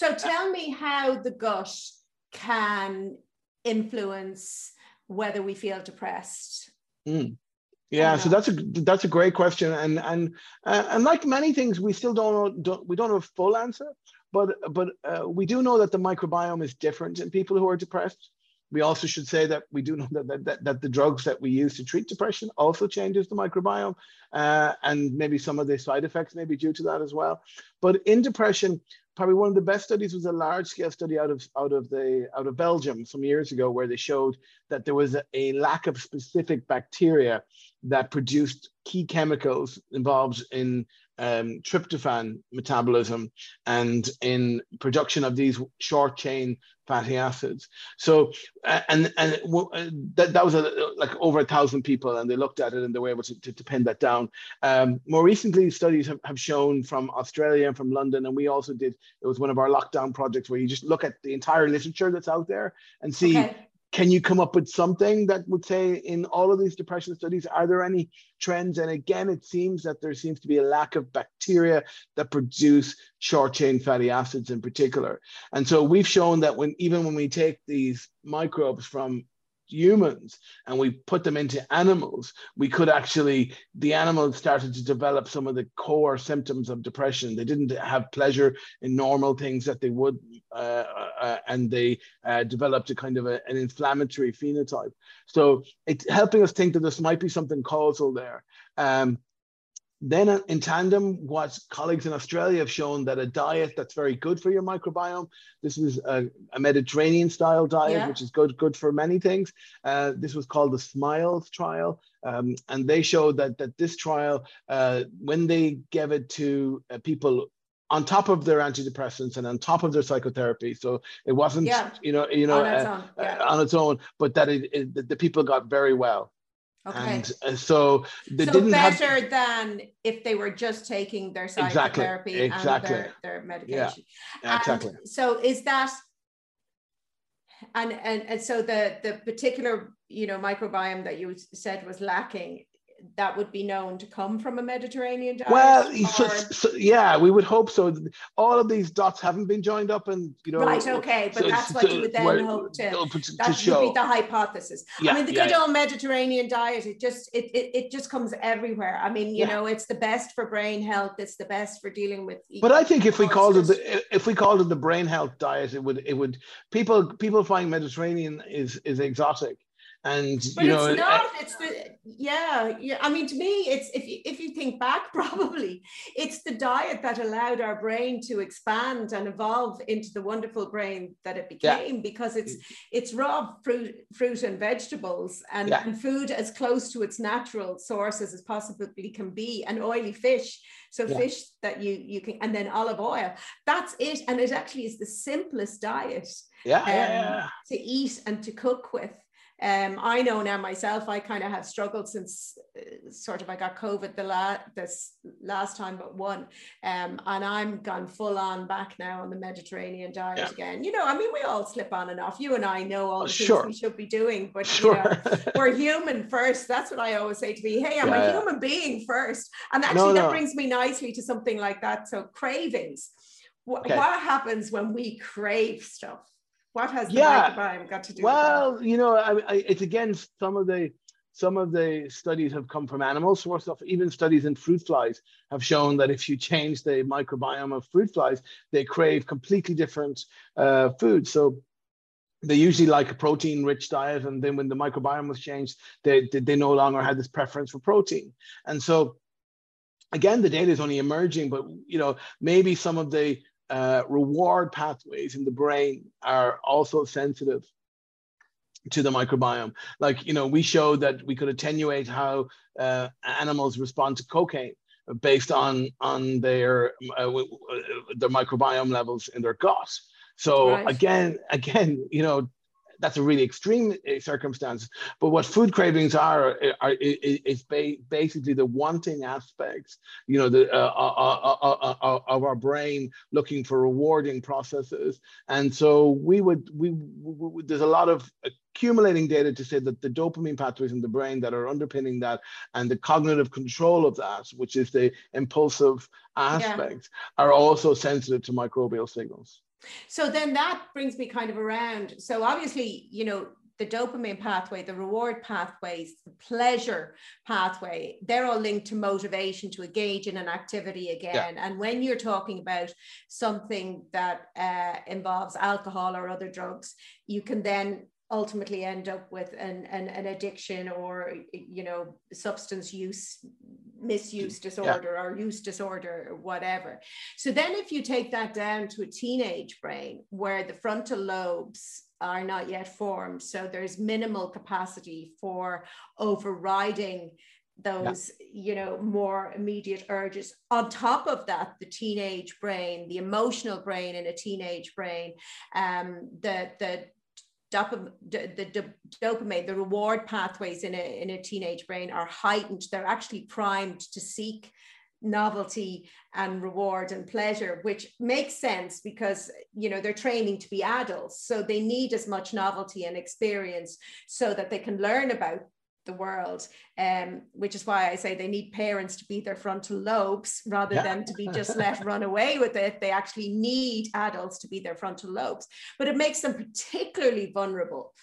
So tell me how the gut can influence whether we feel depressed. Mm. Yeah, so that's a that's a great question, and and uh, and like many things, we still don't know don't, we don't have a full answer, but but uh, we do know that the microbiome is different in people who are depressed. We also should say that we do know that, that, that the drugs that we use to treat depression also changes the microbiome, uh, and maybe some of the side effects may be due to that as well. But in depression, probably one of the best studies was a large scale study out of out of the out of Belgium some years ago where they showed that there was a, a lack of specific bacteria that produced key chemicals involved in um, tryptophan metabolism and in production of these short chain fatty acids. So, and and uh, that, that was a, like over a thousand people, and they looked at it and they were able to, to, to pin that down. Um, more recently, studies have, have shown from Australia and from London, and we also did. It was one of our lockdown projects where you just look at the entire literature that's out there and see okay can you come up with something that would say in all of these depression studies are there any trends? And again it seems that there seems to be a lack of bacteria that produce short chain fatty acids in particular. And so we've shown that when even when we take these microbes from humans and we put them into animals, we could actually, the animals started to develop some of the core symptoms of depression. They didn't have pleasure in normal things that they would, uh, uh, and they uh, developed a kind of a, an inflammatory phenotype. So it's helping us think that this might be something causal there. Um, then in tandem, what colleagues in Australia have shown that a diet that's very good for your microbiome, this is a, a Mediterranean style diet, yeah. which is good, good for many things. Uh, this was called the SMILES trial. Um, and they showed that, that this trial, uh, when they gave it to uh, people on top of their antidepressants and on top of their psychotherapy. So it wasn't, yeah. you know, you know, on its, uh, yeah. on its own, but that it, it, the people got very well. Okay. And, so they so didn't better have... than if they were just taking their psychotherapy exactly. exactly. and their, their medication. Yeah. Exactly. And so is that and, and and so the the particular you know microbiome that you said was lacking that would be known to come from a Mediterranean diet? Well, so, so, yeah, we would hope so. All of these dots haven't been joined up, and you know, right? Okay, but so, that's what you would then hope to. to that show. would be the hypothesis. Yeah, I mean, the yeah, good yeah. old Mediterranean diet. It just it, it it just comes everywhere. I mean, you know, it's the best for brain health. It's the best for dealing with. But I think if we called it the if we called it the brain health diet, it would it would people people find Mediterranean is is exotic And but you know, it's not. It's the yeah, yeah. I mean, to me, it's if you if you think back, <laughs> probably it's the diet that allowed our brain to expand and evolve into the wonderful brain that it became yeah. because it's it's raw fruit, fruit and vegetables and, yeah. and food as close to its natural sources as possibly can be, and oily fish. So yeah. fish that you you can, and then olive oil. That's it, and it actually is the simplest diet. Yeah, um, yeah, to eat and to cook with. Um, I know now myself, I kind of have struggled since uh, sort of I got COVID the la- this last time but one. Um, and I'm gone full on back now on the Mediterranean diet yeah. again. You know, I mean, we all slip on and off. You and I know all the sure. things we should be doing, but sure. you know, we're human first. That's what I always say to me. Hey, I'm yeah, a human being first. And actually, no, that no. brings me nicely to something like that. So cravings. Okay. What happens when we crave stuff? What has the yeah. microbiome got to do? Well, you know, I, I, it's again some of the some of the studies have come from animal source of even studies in fruit flies have shown that if you change the microbiome of fruit flies, they crave completely different uh, foods. So they usually like a protein rich diet and then when the microbiome was changed they, they, they no longer had this preference for protein and so again the data is only emerging but you know maybe some of the uh, reward pathways in the brain are also sensitive to the microbiome. Like, you know, we showed that we could attenuate how uh, animals respond to cocaine based on on their uh, their microbiome levels in their gut. So right. again, again, you know, that's a really extreme uh, circumstance. But what food cravings are, uh, are is basically the wanting aspects, you know, the uh, uh, uh, uh, of our brain looking for rewarding processes. And so we would we, we there's a lot of accumulating data to say that the dopamine pathways in the brain that are underpinning that and the cognitive control of that, which is the impulsive aspects, yeah. are also sensitive to microbial signals. So then that brings me kind of around. So obviously, you know, the dopamine pathway, the reward pathways, the pleasure pathway, they're all linked to motivation to engage in an activity again. Yeah. And when you're talking about something that uh, involves alcohol or other drugs, you can then ultimately end up with an, an, an addiction or you know substance use misuse disorder yeah. or use disorder or whatever so then if you take that down to a teenage brain where the frontal lobes are not yet formed so there's minimal capacity for overriding those yeah. you know more immediate urges on top of that the teenage brain the emotional brain in a teenage brain um the the dopamine, the, dopamine, the reward pathways in a, in a teenage brain are heightened. They're actually primed to seek novelty and reward and pleasure which makes sense because you know they're training to be adults so they need as much novelty and experience so that they can learn about the world, um, which is why I say they need parents to be their frontal lobes rather yeah. than to be just <laughs> let run away with it. They actually need adults to be their frontal lobes, but it makes them particularly vulnerable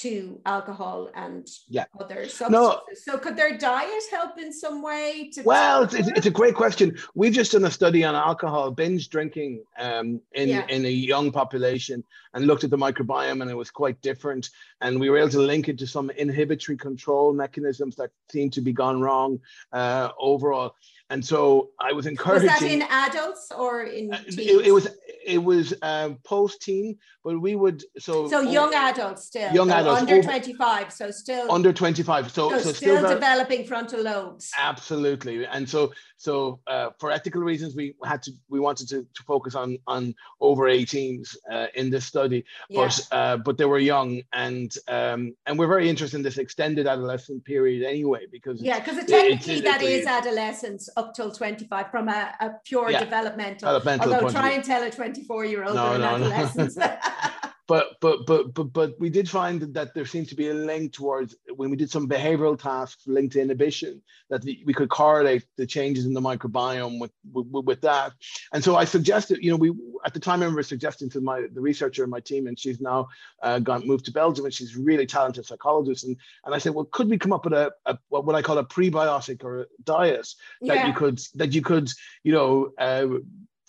to alcohol and yeah. other substances. No. So could their diet help in some way? To well, it's, it's, a great question. We've just done a study on alcohol binge drinking um, in, yeah. in a young population and looked at the microbiome and it was quite different. And we were able to link it to some inhibitory control mechanisms that seem to be gone wrong uh, overall. And so I was encouraging. Was that in adults or in? Uh, it, it, was it was uh, post teen, but we would so. So young adults still. Young adults under over, twenty five, so still under twenty five. So, so, so still, still developing frontal lobes. Absolutely, and so so uh, for ethical reasons, we had to we wanted to, to focus on on over 18s uh, in this study, yeah. but uh, but they were young and um, and we're very interested in this extended adolescent period anyway because yeah, because technically it, it, that is adolescence up till 25 from a, a pure yeah, developmental. developmental. Although try and tell a 24 year old no, no, adolescent. No. <laughs> <laughs> but but but but but we did find that there seemed to be a link towards when we did some behavioral tasks linked to inhibition that we could correlate the changes in the microbiome with, with, with that and so i suggested you know we at the time i remember suggesting to my the researcher in my team and she's now uh, gone moved to belgium and she's really talented psychologist and and i said well could we come up with a, a what i call a prebiotic or a diet that yeah. you could that you could you know uh,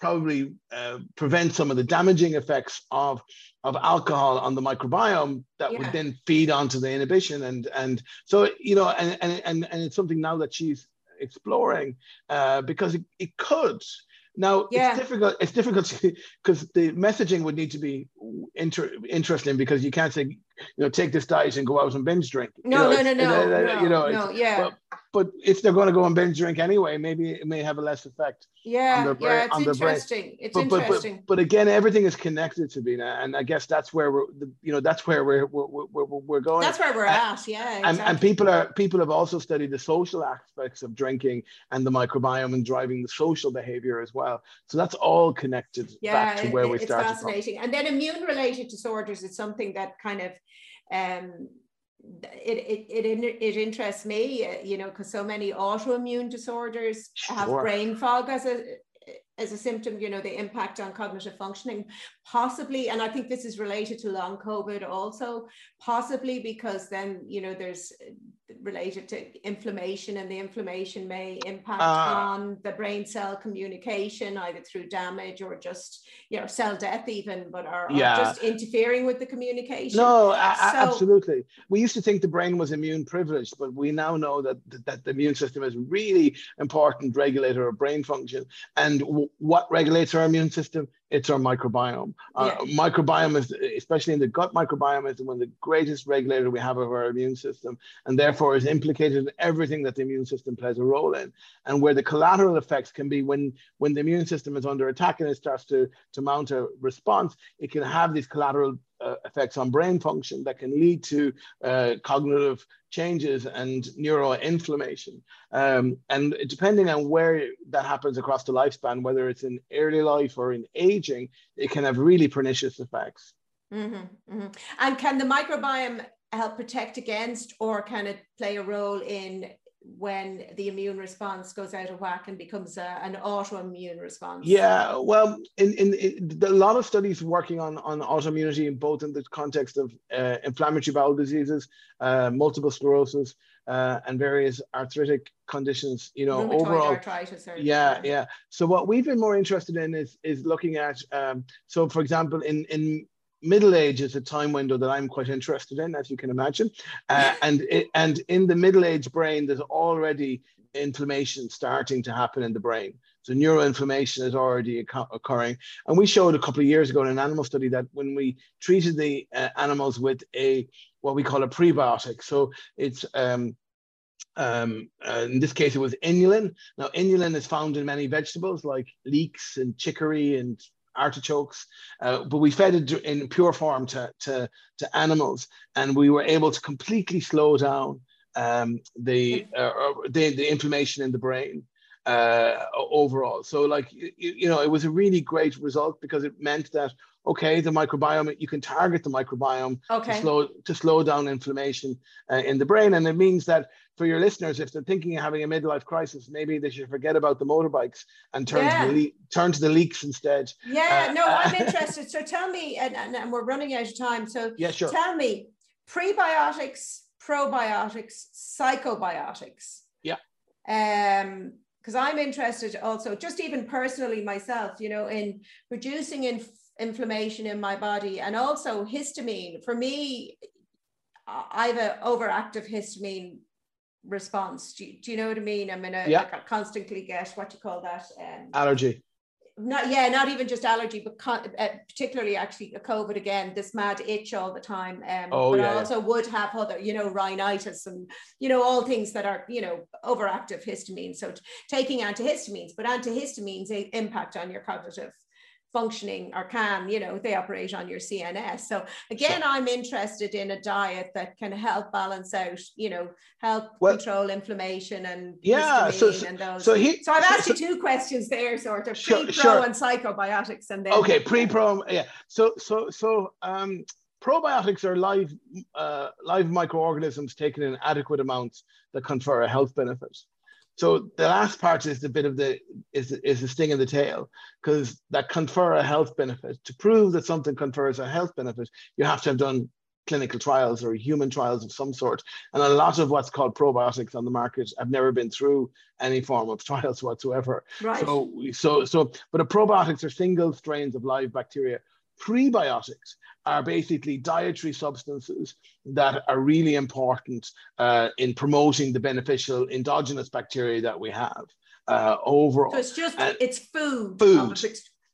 probably uh, prevent some of the damaging effects of of alcohol on the microbiome that yeah. would then feed onto the inhibition and and so you know and and and, and it's something now that she's exploring uh, because it, it could now yeah. it's difficult. It's difficult because the messaging would need to be inter- interesting because you can't say, you know, take this diet and go out and binge drink. Uh, no, you know, no, no, no, You know, no, yeah. But, but if they're going to go and binge drink anyway, maybe it may have a less effect. Yeah, brain, yeah, it's interesting. It's but, interesting. But, but, again, everything is connected, to Sabina, and I guess that's where we're, you know, that's where we're we're, we're, we're going. That's where we're at. Yeah, exactly. and, and people are people have also studied the social aspects of drinking and the microbiome and driving the social behavior as well. So that's all connected yeah, back to where it, we started. It's fascinating. From. And then immune-related disorders is something that kind of um, it, it, it, it interests me, uh, you know, because so many autoimmune disorders sure. have brain fog as a as a symptom, you know, the impact on cognitive functioning, possibly, and I think this is related to long COVID also, possibly because then, you know, there's related to inflammation and the inflammation may impact uh, on the brain cell communication either through damage or just you know cell death even but are, yeah. just interfering with the communication. No so, absolutely. We used to think the brain was immune privileged but we now know that that the immune system is really important regulator of brain function. And w- what regulates our immune system it's our microbiome. Yeah. Uh, microbiome is, especially in the gut microbiome, is one of the greatest regulator we have of our immune system, and therefore is implicated in everything that the immune system plays a role in. And where the collateral effects can be when when the immune system is under attack and it starts to to mount a response, it can have these collateral uh, effects on brain function that can lead to uh, cognitive changes and neuroinflammation. Um, and depending on where that happens across the lifespan, whether it's in early life or in aging, it can have really pernicious effects. Mm-hmm, mm-hmm. And can the microbiome help protect against, or can it play a role in when the immune response goes out of whack and becomes a, an autoimmune response? Yeah, well, in, in, in a lot of studies working on, on autoimmunity, in both in the context of uh, inflammatory bowel diseases, uh, multiple sclerosis, uh, and various arthritic conditions. You know, Rheumatoid overall, arthritis. Or, yeah, yeah. So what we've been more interested in is is looking at. Um, so, for example, in in middle age is a time window that I'm quite interested in, as you can imagine. Uh, and it, and in the middle age brain, there's already inflammation starting to happen in the brain. So neuroinflammation is already occurring. And we showed a couple of years ago in an animal study that when we treated the uh, animals with a what we call a prebiotic, so it's um, um, uh, in this case, it was inulin. Now, inulin is found in many vegetables like leeks and chicory and artichokes, uh, but we fed it in pure form to, to, to animals, and we were able to completely slow down um, the, uh, uh, the, the inflammation in the brain uh, overall. So, like you, you know, it was a really great result because it meant that okay, the microbiome, you can target the microbiome okay. to slow to slow down inflammation uh, in the brain, and it means that for your listeners, if they're thinking of having a midlife crisis, maybe they should forget about the motorbikes and turn yeah. to the le- turn to the leeks instead. Yeah, uh, no, I'm <laughs> interested. So tell me, and, and, we're running out of time. So yeah, sure. Tell me, prebiotics, probiotics, psychobiotics. Yeah. Um, because I'm interested also, just even personally myself, you know, in reducing in inflammation in my body and also histamine. For me, I have an overactive histamine response. Do you, do you know what I mean? I'm in a, yeah. like I constantly get what you call that um, allergy. Not yeah, not even just allergy, but con- uh, particularly actually a COVID again. This mad itch all the time. Um, oh, but yeah, I also yeah. would have other, you know, rhinitis and you know all things that are you know overactive histamine. So t- taking antihistamines, but antihistamines impact on your cognitive functioning or can, you know, they operate on your CNS. So again, so, I'm interested in a diet that can help balance out, you know, help well, control inflammation and yeah. So, so, and those. So, he, so I've asked you two questions there, sort of pre, pro, sure. and psychobiotics, and then okay, pre, pro, yeah. So, so, so, um, probiotics are live, uh, live microorganisms taken in adequate amounts that confer a health benefit. So the last part is the bit of the is is the sting in the tail because that confer a health benefit. To prove that something confers a health benefit, you have to have done clinical trials or human trials of some sort. And a lot of what's called probiotics on the market have never been through any form of <laughs> trials whatsoever. Right. So, so, so, but a probiotics are single strains of live bacteria. Prebiotics are basically dietary substances that are really important uh, in promoting the beneficial endogenous bacteria that we have uh, overall. So it's just And- it's food. Food.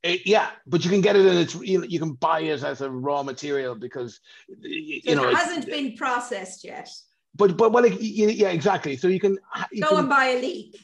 It- yeah, but you can get it and its you, you can buy it as a raw material because you, So know it hasn't been processed yet. But but well, y- yeah, exactly. So you can you Go can and buy a leek.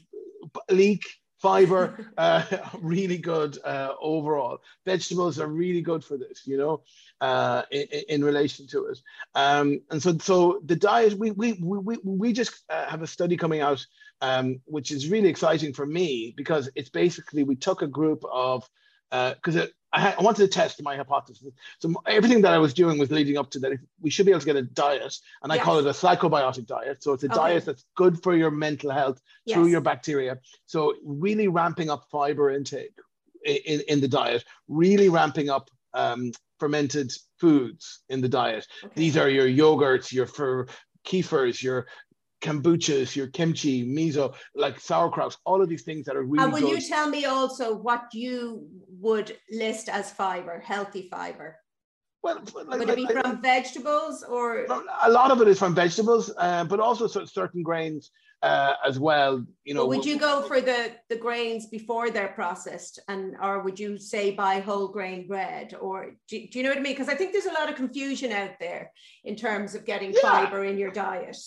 leek fiber, uh, <laughs> really good uh, overall. Vegetables are really good for this, you know, uh, in, in relation to it. Um, and so so the diet we we we we, just uh, have a study coming out, um, which is really exciting for me because it's basically we took a group of because uh, I, had- I wanted to test my hypothesis. So everything that I was doing was leading up to that. We should be able to get a diet, and I call it a psychobiotic diet. So it's a Okay. diet that's good for your mental health through Yes. your bacteria. So really ramping up fiber intake in, in the diet, really ramping up um, fermented foods in the diet. Okay. These are your yogurts, your for kefirs, your kombuchas, your kimchi, miso, like sauerkrauts, all of these things that are really and will good. you tell me also what you would list as fiber, healthy fiber? well, like- Would it be like- from vegetables or a lot of it is from vegetables, uh, but also cer- certain grains uh, as well. You know, But would you go for the the grains before they're processed and or would you say buy whole grain bread or do, do you know what I mean? Because I think there's a lot of confusion out there in terms of getting Yeah. fiber in your diet.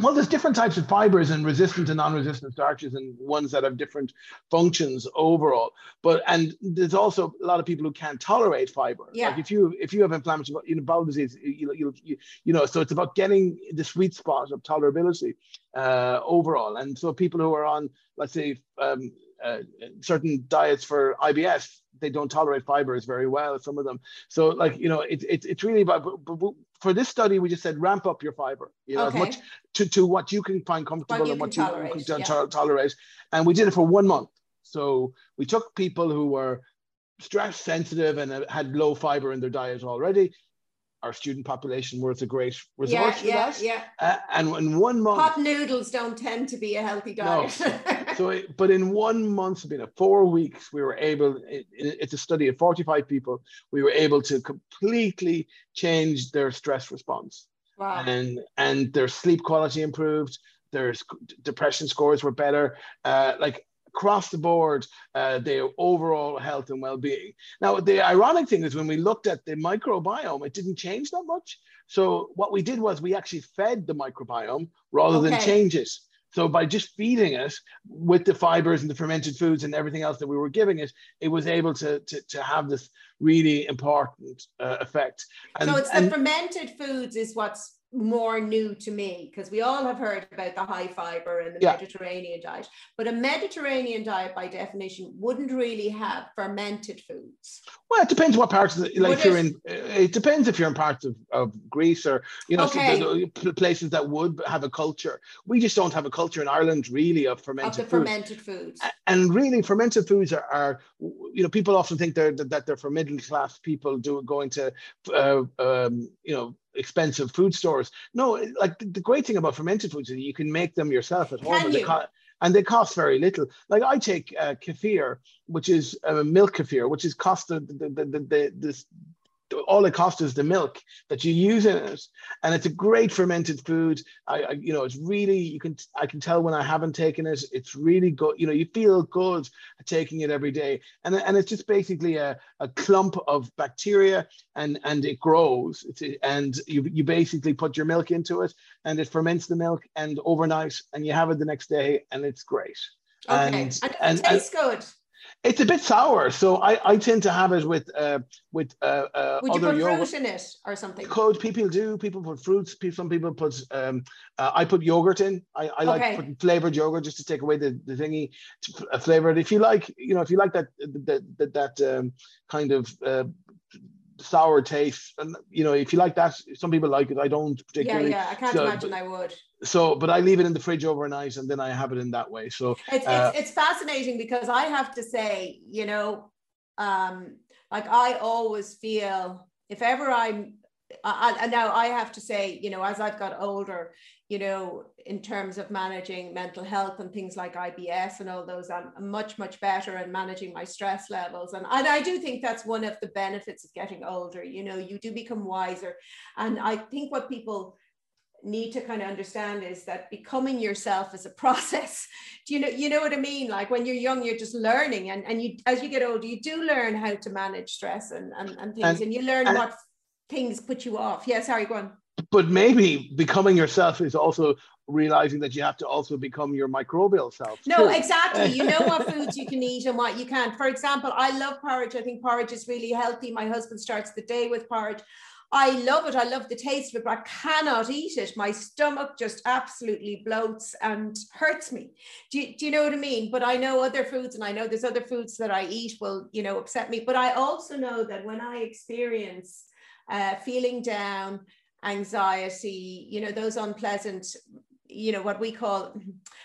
Well, there's different types of fibers and resistant and non-resistant starches and ones that have different functions overall. But and there's also a lot of people who can't tolerate fiber. Yeah. Like if you if you have inflammatory you know, bowel disease, you, you, you, you know, so it's about getting the sweet spot of tolerability uh, overall. And so people who are on, let's say, um, uh, certain diets for IBS, they don't tolerate fibers very well. Some of them. So like you know, it's it's it's really about. But, but for this study, we just said ramp up your fiber. You know, Okay. as much to, to what you can find comfortable you and what you tolerate, can yeah. to- tolerate. And we did it for one month. So we took people who were stress sensitive and had low fiber in their diet already. Our student population was a great resource Yeah, for yeah, yeah. Uh, and in one month, Hot noodles don't tend to be a healthy No. <laughs> so, it- but in one month, a four weeks, we were able, it, it- it's a study of 45 people, we were able to completely change their stress response. wow. And, and their sleep quality improved, their depression scores were better, uh, like across the board, uh, their overall health and well-being. Now, the ironic thing is when we looked at the microbiome, it didn't change that much. So what we did was we actually fed the microbiome rather than Okay. change it. So by just feeding it with the fibers and the fermented foods and everything else that we were giving it, it was able to, to, to have this really important uh, effect. And, so it's the and- fermented foods is what's more new to me because we all have heard about the high fiber and the Yeah. Mediterranean diet, but a Mediterranean diet by definition wouldn't really have fermented foods. Well, it depends what parts of the, like Would you're it? in. uh, It depends if you're in parts of, of Greece or you know Okay. places that would have a culture. We just don't have a culture in Ireland really of Of fermented the foods. fermented foods. And really, fermented foods are, are, you know, people often think they're that they're for middle class people do going to, uh, um, you know, expensive food stores. No, like the, the great thing about fermented foods is you can make them yourself at home, and they co- and they cost very little. Like I take uh, kefir, which is uh, milk kefir, which is cost the the the, the, the this. All it costs is the milk that you use in it, and it's a great fermented food. I, I, you know, it's really you can I can tell when I haven't taken it. It's really good. You know, you feel good taking it every day, and and it's just basically a, a clump of bacteria, and and it grows. It's, and you you basically put your milk into it, and it ferments the milk, and overnight, and you have it the next day, and it's great. Okay. And And, does it and, and tastes good. It's a bit sour, so I, I tend to have it with uh with uh, uh Would you other put yogurt. fruit in it or something? Code people do. People put fruits. People, some people put. Um, uh, I put yogurt in. I, I like Okay. putting flavored yogurt just to take away the, the thingy, to uh, flavor it. If you like, you know, if you like that that that, that um, kind of uh, sour taste, and you know, if you like that, some people like it. I don't particularly. yeah. yeah, I can't So, imagine I would. So, but I leave it in the fridge overnight, and then I have it in that way. So, It's, Uh, it's, it's fascinating because I have to say, you know, um, like I always feel if ever I'm and now I have to say, you know, as I've got older, you know, in terms of managing mental health and things like IBS and all those, I'm much, much better at managing my stress levels. And, and I do think that's one of the benefits of getting older. You know, you do become wiser. And I think what people need to kind of understand is that becoming yourself is a <laughs> process do you know you know what i mean like when you're young you're just learning and and you as you get older you do learn how to manage stress and and, and things and, and you learn and, what things put you off. Yeah, sorry, go on. But maybe becoming yourself is also realizing that you have to also become your microbial self. No, too. exactly. You know what <laughs> foods you can eat and what you can't. For example, I love porridge. I think porridge is really healthy. My husband starts the day with porridge. I love it. I love the taste of it, but I cannot eat it. My stomach just absolutely bloats and hurts me. Do you, do you know what I mean? But I know other foods and I know there's other foods that I eat will, you know, upset me. But I also know that when I experience uh, feeling down, anxiety, you know, those unpleasant, you know, what we call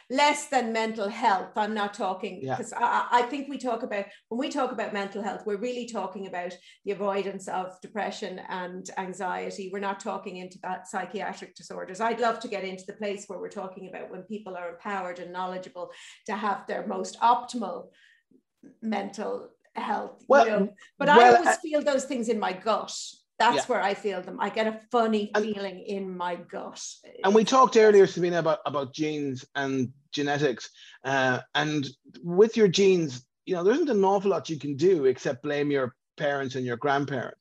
less than mental health. I'm not talking because yeah. I, I, think we talk about when we talk about mental health, we're really talking about the avoidance of depression and anxiety. We're not talking into that psychiatric disorders. I'd love to get into the place where we're talking about when people are empowered and knowledgeable to have their most optimal mental health. Well, you know? but well, I always feel those things in my gut that's yeah. where I feel them. I get a funny and, feeling in my gut. And we talked earlier, Sabina, about, about genes and genetics. Uh, and with your genes, you know, there isn't an awful lot you can do except blame your parents and your grandparents.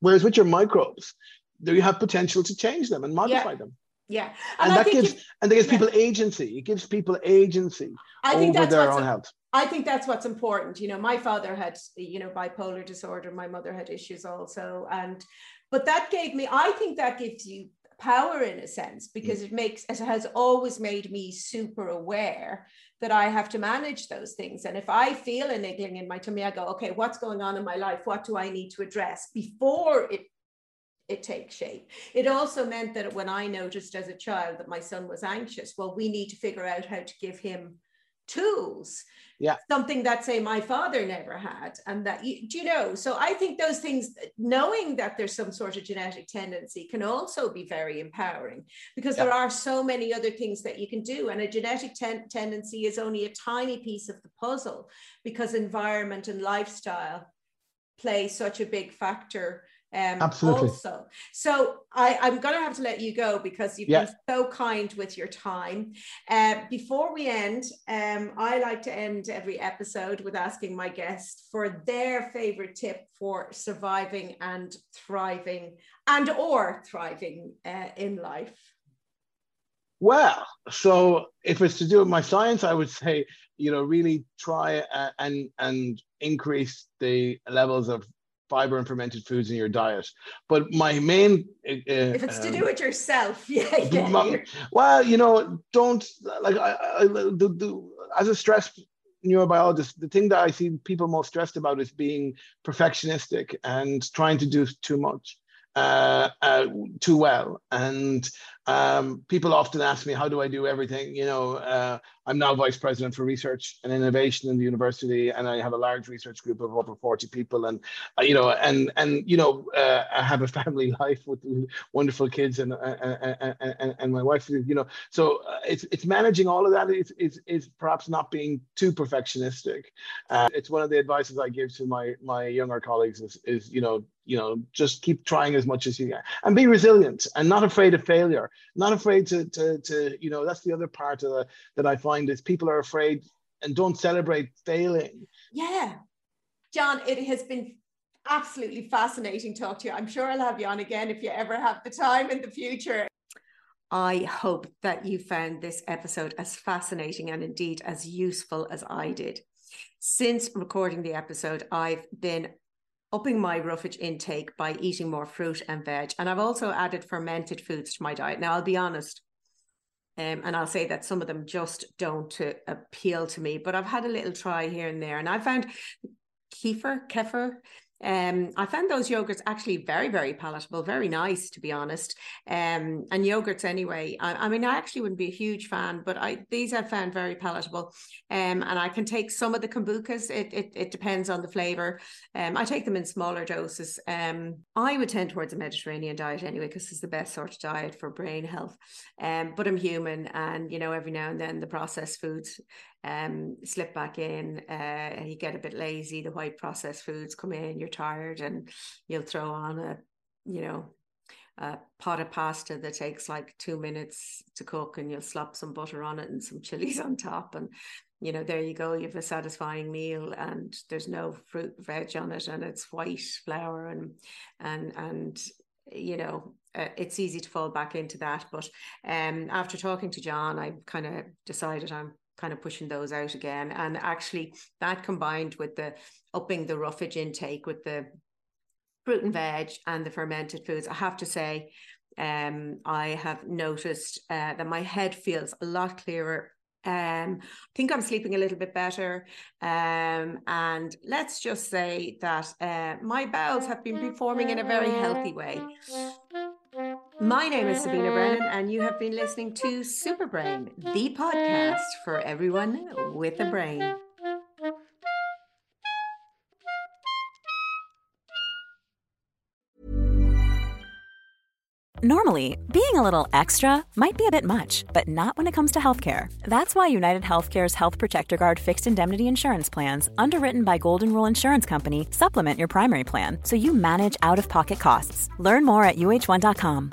Whereas with your microbes, there you have potential to change them and modify yeah. them. Yeah. And, and that gives and that gives yeah. people agency. It gives people agency I think over their own health. I think that's what's important. You know, my father had, you know, bipolar disorder. My mother had issues also. And, but that gave me, I think that gives you power in a sense because it makes, it has always made me super aware that I have to manage those things. And if I feel a niggling in my tummy, I go, okay, what's going on in my life? What do I need to address before it it takes shape. It also meant that when I noticed as a child that my son was anxious, well, we need to figure out how to give him tools. Yeah. Something that say my father never had and that you, do you know? So i think those things knowing that there's some sort of genetic tendency can also be very empowering because yeah. there are so many other things that you can do. And a genetic ten- tendency is only a tiny piece of the puzzle because environment and lifestyle play such a big factor um, Absolutely. also. So I, I'm going to have to let you go because you've yeah. been so kind with your time. Uh, before we end, um, I like to end every episode with asking my guest for their favorite tip for surviving and thriving and or thriving uh, in life. Well, so if it's to do with my science, I would say, you know, really try uh, and and increase the levels of fiber and fermented foods in your diet. But my main uh, if it's um, to do with yourself, <laughs> yeah, yeah my, well, you know, don't like I, I the, the, as a stress neurobiologist, the thing that I see people most stressed about is being perfectionistic and trying to do too much. Uh, uh, too well. And um, people often ask me, how do I do everything? You know, uh, I'm now vice president for research and innovation in the university, and I have a large research group of over 40 people. And uh, you know, and and you know, uh, I have a <laughs> family life with wonderful kids and and, and, and my wife. You know, so uh, it's it's managing all of that. Is is is perhaps not being too perfectionistic. Uh, it's one of the advices I give to my my younger colleagues is is you know you know just keep trying as much as you can and be resilient and not afraid of failure not afraid to to to you know that's the other part of the that I find is people are afraid and don't celebrate failing. Yeah, John, it has been absolutely fascinating talk to you. I'm sure I'll have you on again if you ever have the time in the future. I hope that you found this episode as fascinating and indeed as useful as I did. Since recording the episode, I've been upping my roughage intake by eating more fruit and veg. And I've also added fermented foods to my diet. Now, I'll be honest, um, and I'll say that some of them just don't uh, appeal to me, but I've had a little try here and there. And I found kefir, kefir Um, I found those yogurts actually very, very palatable, very nice, to be honest. Um, and yogurts anyway. I, I, mean, I actually wouldn't be a huge fan, but I these I found very palatable. Um, and I can take some of the kombuchas. It it, it depends on the flavor. Um, I take them in smaller doses. Um, I would tend towards a Mediterranean diet anyway because it's the best sort of diet for brain health. Um, but I'm human, and you know, every now and then the processed foods um, slip back in. Uh, you get a bit lazy. The white processed foods come in. You're tired, and you'll throw on a, you know, a pot of pasta that takes like two minutes to cook, and you'll slap some butter on it and some chilies <laughs> on top, and you know, there you go. You have a satisfying meal, and there's no fruit veg on it, and it's white flour, and and and you know uh, it's easy to fall back into that but um after talking to john i kind of decided i'm kind of pushing those out again. And actually, that combined with the upping the roughage intake with the fruit and veg and the fermented foods, I have to say, um, I have noticed uh, that my head feels a lot clearer. Um, I think I'm sleeping a little bit better. Um, and let's just say that uh, my bowels have been performing in a very healthy way. My name is Sabina Brennan, mm-hmm. and you have been listening to Super Brain, the podcast for everyone with a brain. Normally, being a little extra might be a bit much, but not when it comes to healthcare. That's why United Healthcare's Health Protector Guard fixed indemnity insurance plans, underwritten by Golden Rule Insurance Company, supplement your primary plan so you manage out of pocket costs. Learn more at uhone.com.